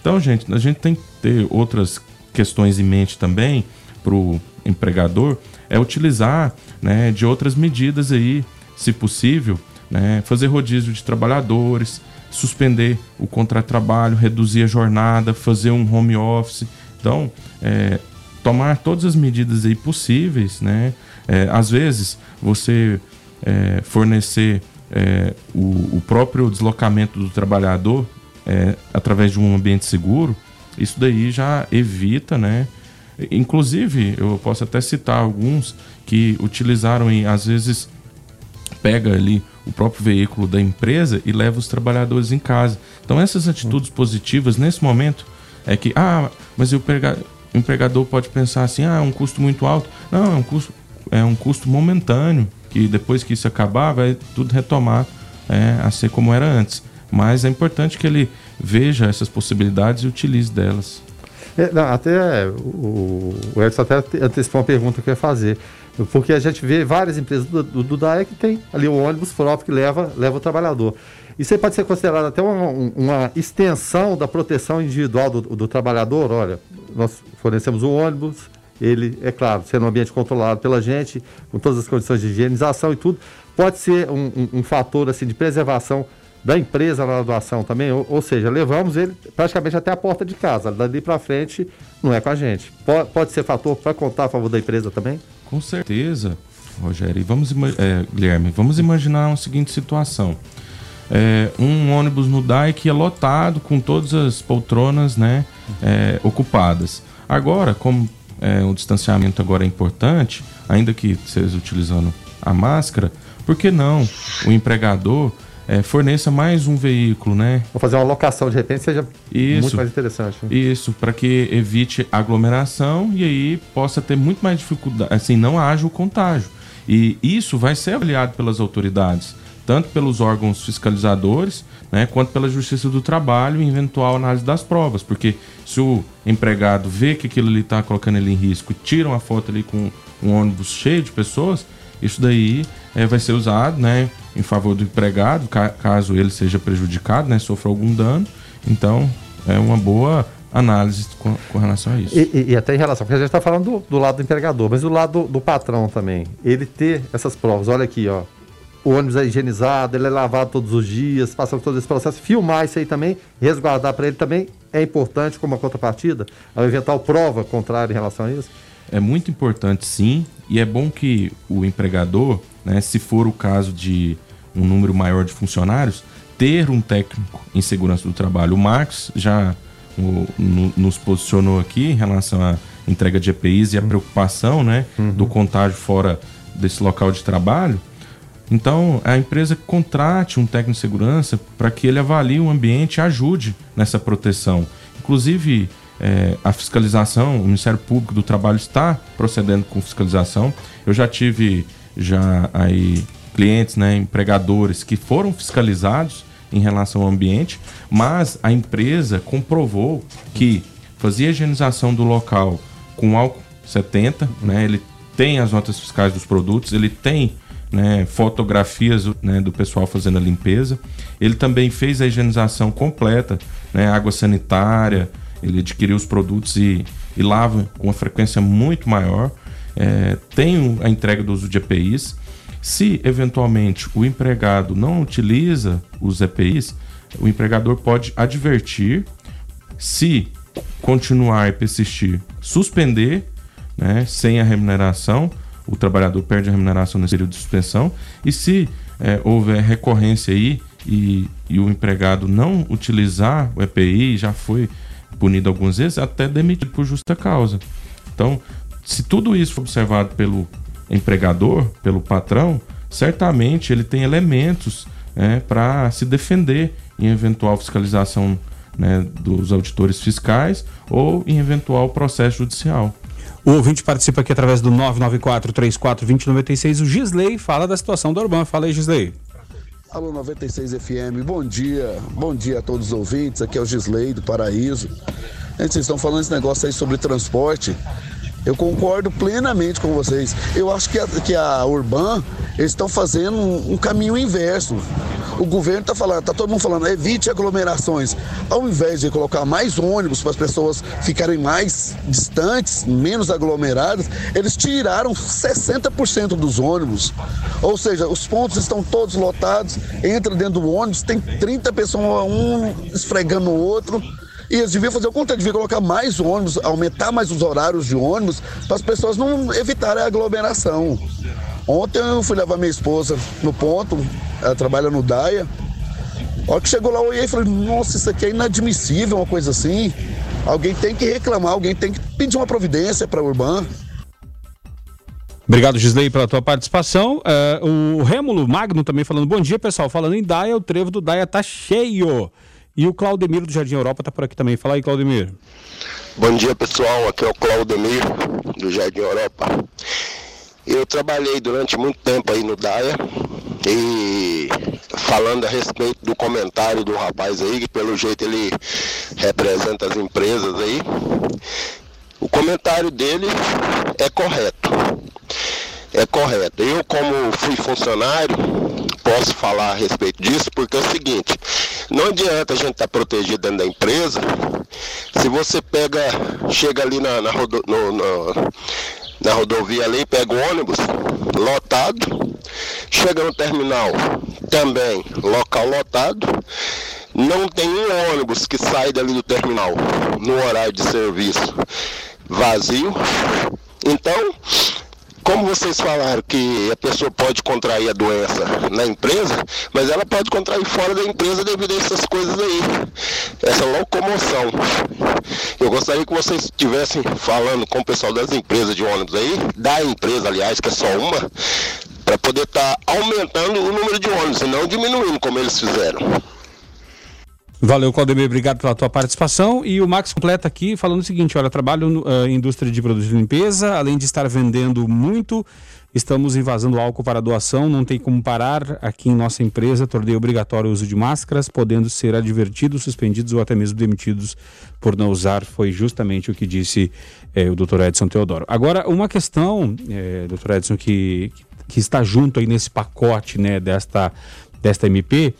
Então, gente, a gente tem que ter outras questões em mente também para o empregador, é utilizar né, de outras medidas aí, se possível, né, fazer rodízio de trabalhadores, suspender o contrato-trabalho, reduzir a jornada, fazer um home office. Então, é, tomar todas as medidas aí possíveis, né? É, às vezes, você é, fornecer é, o, o, próprio deslocamento do trabalhador é, através de um ambiente seguro, isso daí já evita, né? Inclusive, eu posso até citar alguns que utilizaram, e às vezes, pega ali o próprio veículo da empresa e leva os trabalhadores em casa. Então essas atitudes positivas nesse momento é que, ah, mas o empregador pode pensar assim, ah, é um custo muito alto. Não, é um custo, é um custo momentâneo, que depois que isso acabar, vai tudo retomar é, a ser como era antes. Mas é importante que ele veja essas possibilidades e utilize delas. É, não, até o, o Edson até antecipou uma pergunta que eu ia fazer. Porque a gente vê várias empresas do, do, DAE que tem ali o ônibus próprio que leva, leva o trabalhador. Isso aí pode ser considerado até uma, uma extensão da proteção individual do, do, trabalhador. Olha, nós fornecemos o ônibus, ele, é claro, sendo um ambiente controlado pela gente, com todas as condições de higienização e tudo, pode ser um, um, um fator assim, de preservação da empresa na doação também, ou, ou, seja, levamos ele praticamente até a porta de casa. Dali para frente não é com a gente. Pode, pode ser fator para contar a favor da empresa também? Com certeza, Rogério. E vamos, é, Guilherme, vamos imaginar uma seguinte situação. É, um ônibus no DAI que é lotado com todas as poltronas né, é, ocupadas. Agora, como é, o distanciamento agora é importante, ainda que seja utilizando a máscara, por que não o empregador é, forneça mais um veículo, né? Vou fazer uma locação de repente seja isso, muito mais interessante. Né? Isso, para que evite aglomeração e aí possa ter muito mais dificuldade, assim, não haja o contágio. E isso vai ser avaliado pelas autoridades, tanto pelos órgãos fiscalizadores, né, quanto pela Justiça do Trabalho em eventual análise das provas, porque se o empregado vê que aquilo ali está colocando ele em risco e tira uma foto ali com um ônibus cheio de pessoas, isso daí é, vai ser usado, né, em favor do empregado, ca caso ele seja prejudicado, né, sofra algum dano. Então, é uma boa análise com, com relação a isso. E, e, e, até em relação, porque a gente está falando do, do, lado do empregador, mas do lado do, do, patrão também. Ele ter essas provas, olha aqui, ó. O ônibus é higienizado, ele é lavado todos os dias, passando todo esse processo, filmar isso aí também, resguardar para ele também, é importante como a contrapartida? A eventual prova contrária em relação a isso? É muito importante, sim, e é bom que o empregador, né, se for o caso de um número maior de funcionários, ter um técnico em segurança do trabalho. O Marcos já o, no, nos posicionou aqui em relação à entrega de EPIs e a preocupação né, uhum. do contágio fora desse local de trabalho. Então, a empresa contrate um técnico de segurança para que ele avalie o ambiente e ajude nessa proteção. Inclusive, é, a fiscalização, o Ministério Público do Trabalho está procedendo com fiscalização. Eu já tive já aí clientes, né, empregadores que foram fiscalizados em relação ao ambiente, mas a empresa comprovou que fazia higienização do local com álcool 70, né, ele tem as notas fiscais dos produtos, ele tem né, fotografias né, do pessoal fazendo a limpeza. Ele também fez a higienização completa, né, água sanitária, ele adquiriu os produtos e, e lava com uma frequência muito maior. É, tem a entrega do uso de EPIs. Se eventualmente o empregado não utiliza os EPIs, o empregador pode advertir. Se continuar e persistir, suspender, né, sem a remuneração, o trabalhador perde a remuneração nesse período de suspensão. E se é, houver recorrência aí e, e, o empregado não utilizar o EPI, já foi punido algumas vezes, até demitido por justa causa. Então, se tudo isso for observado pelo empregador, pelo patrão, certamente ele tem elementos né, para se defender em eventual fiscalização né, dos auditores fiscais ou em eventual processo judicial. O ouvinte participa aqui através do 994-34-2096. O Gisley fala da situação do Urbano. Fala aí, Gisley. Alô 96 FM, bom dia, bom dia a todos os ouvintes. Aqui é o Gisley do Paraíso. Gente, vocês estão falando esse negócio aí sobre transporte. Eu concordo plenamente com vocês. Eu acho que a, que a Urban, estão fazendo um, um, caminho inverso. O governo está falando, está todo mundo falando, evite aglomerações. Ao invés de colocar mais ônibus para as pessoas ficarem mais distantes, menos aglomeradas, eles tiraram 60% dos ônibus. Ou seja, os pontos estão todos lotados, entra dentro do ônibus, tem 30 pessoas, um esfregando o outro e eles deviam fazer o contrário, deviam colocar mais ônibus, aumentar mais os horários de ônibus, para as pessoas não evitarem a aglomeração. Ontem eu fui levar minha esposa no ponto, ela trabalha no DAIA. A hora que chegou lá, eu olhei e falei, nossa, isso aqui é inadmissível, uma coisa assim. Alguém tem que reclamar, alguém tem que pedir uma providência para a Urban. Obrigado, Gisley, pela tua participação. Uh, o Rêmulo Magno também falando, bom dia, pessoal. Falando em Daia, o trevo do Daia tá cheio. E o Claudemiro do Jardim Europa está por aqui também. Fala aí, Claudemiro. Bom dia, pessoal. Aqui é o Claudemiro do Jardim Europa. Eu trabalhei durante muito tempo aí no DAIA e falando a respeito do comentário do rapaz aí, que pelo jeito ele representa as empresas aí. O comentário dele é correto. É correto. Eu, como fui funcionário, posso falar a respeito disso, porque é o seguinte, não adianta a gente estar tá protegido dentro da empresa, se você pega, chega ali na, na, rodo, no, no, na rodovia ali, pega o ônibus lotado, chega no terminal também, local lotado, não tem um ônibus que sai dali do terminal no horário de serviço vazio. Então, como vocês falaram que a pessoa pode contrair a doença na empresa, mas ela pode contrair fora da empresa devido a essas coisas aí, essa locomoção. Eu gostaria que vocês estivessem falando com o pessoal das empresas de ônibus aí, da empresa, aliás, que é só uma, para poder estar tá aumentando o número de ônibus e não diminuindo como eles fizeram. Valeu, Claudemir, obrigado pela tua participação. E o Max completa aqui falando o seguinte: olha, trabalho na uh, indústria de produtos de limpeza, além de estar vendendo muito, estamos invasando álcool para doação, não tem como parar. Aqui em nossa empresa, tornei obrigatório o uso de máscaras, podendo ser advertidos, suspendidos ou até mesmo demitidos por não usar. Foi justamente o que disse eh, o doutor Edson Teodoro. Agora, uma questão, eh, doutor Edson, que, que está junto aí nesse pacote né, desta, desta MP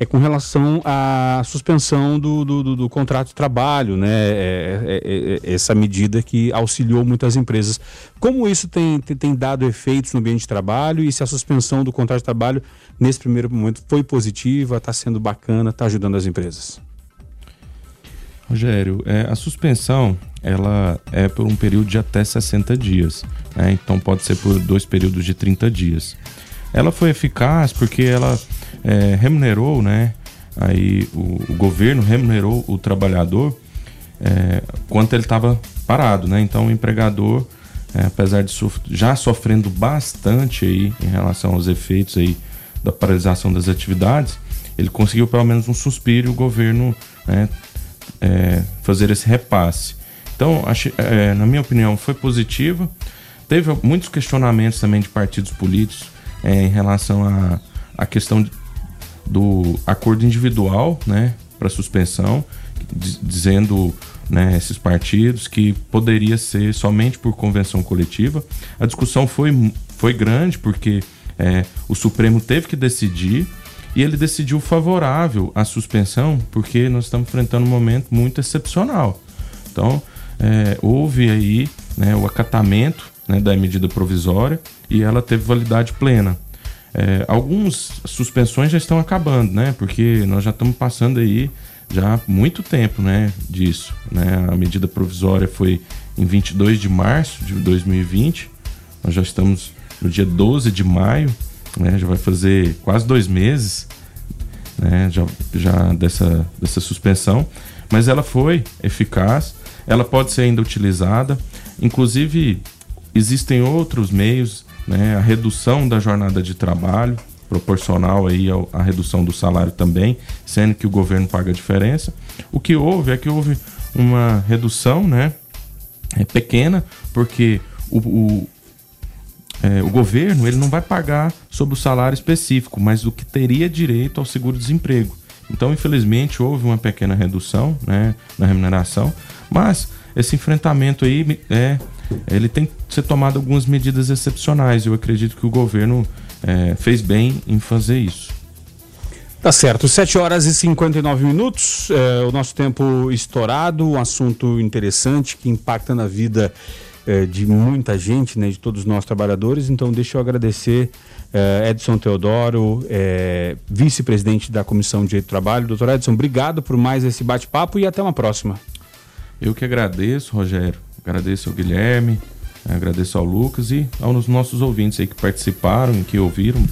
é com relação à suspensão do, do, do, do contrato de trabalho, né? É, é, é, é essa medida que auxiliou muitas empresas. Como isso tem, tem dado efeitos no ambiente de trabalho e se a suspensão do contrato de trabalho, nesse primeiro momento, foi positiva, está sendo bacana, está ajudando as empresas? Rogério, é, a suspensão ela é por um período de até 60 dias, né? então pode ser por dois períodos de 30 dias. Ela foi eficaz porque ela é, remunerou, né? Aí o, o, governo remunerou o trabalhador é, quanto ele estava parado, né? Então o empregador, é, apesar de sof já sofrendo bastante aí em relação aos efeitos aí da paralisação das atividades, ele conseguiu pelo menos um suspiro e o governo né, é, fazer esse repasse. Então, achei, é, na minha opinião, foi positiva. Teve muitos questionamentos também de partidos políticos é, em relação à questão de, do acordo individual né, para suspensão, dizendo né, esses partidos que poderia ser somente por convenção coletiva. A discussão foi, foi grande porque é, o Supremo teve que decidir e ele decidiu favorável à suspensão, porque nós estamos enfrentando um momento muito excepcional. Então, é, houve aí né, o acatamento né, da medida provisória e ela teve validade plena. É, algumas suspensões já estão acabando, né? Porque nós já estamos passando aí já muito tempo, né? Disso, né? A medida provisória foi em 22 de março de 2020. Nós já estamos no dia 12 de maio né? Já vai fazer quase dois meses, né? Já, já dessa, dessa suspensão, mas ela foi eficaz, ela pode ser ainda utilizada, inclusive existem outros meios, né? A redução da jornada de trabalho, proporcional aí à redução do salário também, sendo que o governo paga a diferença. O que houve é que houve uma redução, né? É pequena, porque o, o, é, o governo ele não vai pagar sobre o salário específico, mas o que teria direito ao seguro-desemprego. Então, infelizmente, houve uma pequena redução né, na remuneração, mas esse enfrentamento aí é, ele tem que ser tomado algumas medidas excepcionais. Eu acredito que o governo é, fez bem em fazer isso. Tá certo, 7 horas e 59 minutos, é, o nosso tempo estourado, um assunto interessante que impacta na vida é, de muita gente, né, de todos nós trabalhadores. Então, deixa eu agradecer é, Edson Teodoro, é, vice-presidente da Comissão de Direito do Trabalho. Doutor Edson, obrigado por mais esse bate-papo e até uma próxima. Eu que agradeço, Rogério. Agradeço ao Guilherme, agradeço ao Lucas e aos nossos ouvintes aí que participaram e que ouviram.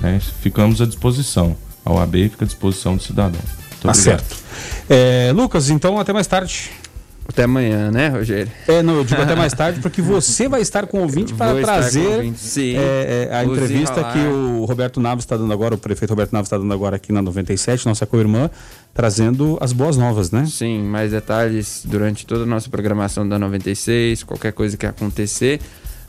Né, ficamos à disposição. A OAB fica à disposição do cidadão. Muito tá certo. É, Lucas, então até mais tarde. Até amanhã, né, Rogério? É, não, eu digo até mais tarde, porque você vai estar com o ouvinte para trazer é, é, a entrevista que o Roberto Naves está dando agora, o prefeito Roberto Naves está dando agora aqui na 97, nossa co-irmã, trazendo as boas novas, né? Sim, mais detalhes durante toda a nossa programação da 96, qualquer coisa que acontecer,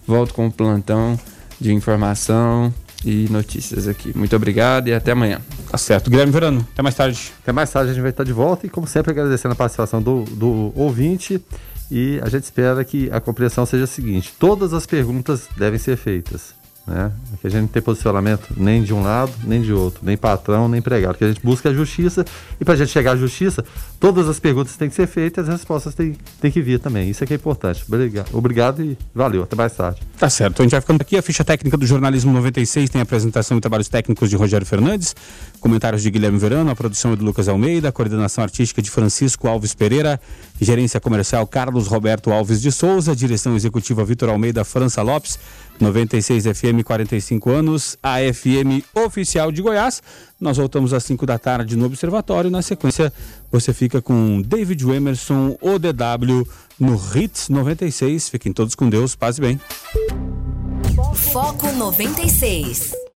volto com o plantão de informação e notícias aqui. Muito obrigado e até amanhã. Tá certo. Guilherme Verano, até mais tarde. Até mais tarde a gente vai estar de volta e, como sempre, agradecendo a participação do, do ouvinte. E a gente espera que a compreensão seja a seguinte: todas as perguntas devem ser feitas. Né? Que a gente não tem posicionamento nem de um lado, nem de outro, nem patrão, nem empregado. Que a gente busca a justiça e para a gente chegar à justiça, todas as perguntas têm que ser feitas e as respostas têm, têm que vir também. Isso é que é importante. Obrigado, obrigado e valeu. Até mais tarde. Tá certo. A gente vai ficando aqui. A ficha técnica do Jornalismo 96 tem a apresentação e trabalhos técnicos de Rogério Fernandes, comentários de Guilherme Verano, a produção é do Lucas Almeida, a coordenação artística de Francisco Alves Pereira, gerência comercial Carlos Roberto Alves de Souza, direção executiva Vitor Almeida França Lopes. 96 FM, 45 anos, a FM oficial de Goiás. Nós voltamos às 5 da tarde no Observatório. Na sequência, você fica com David Emerson, ODW, no Hits 96. Fiquem todos com Deus, paz e bem. Foco 96.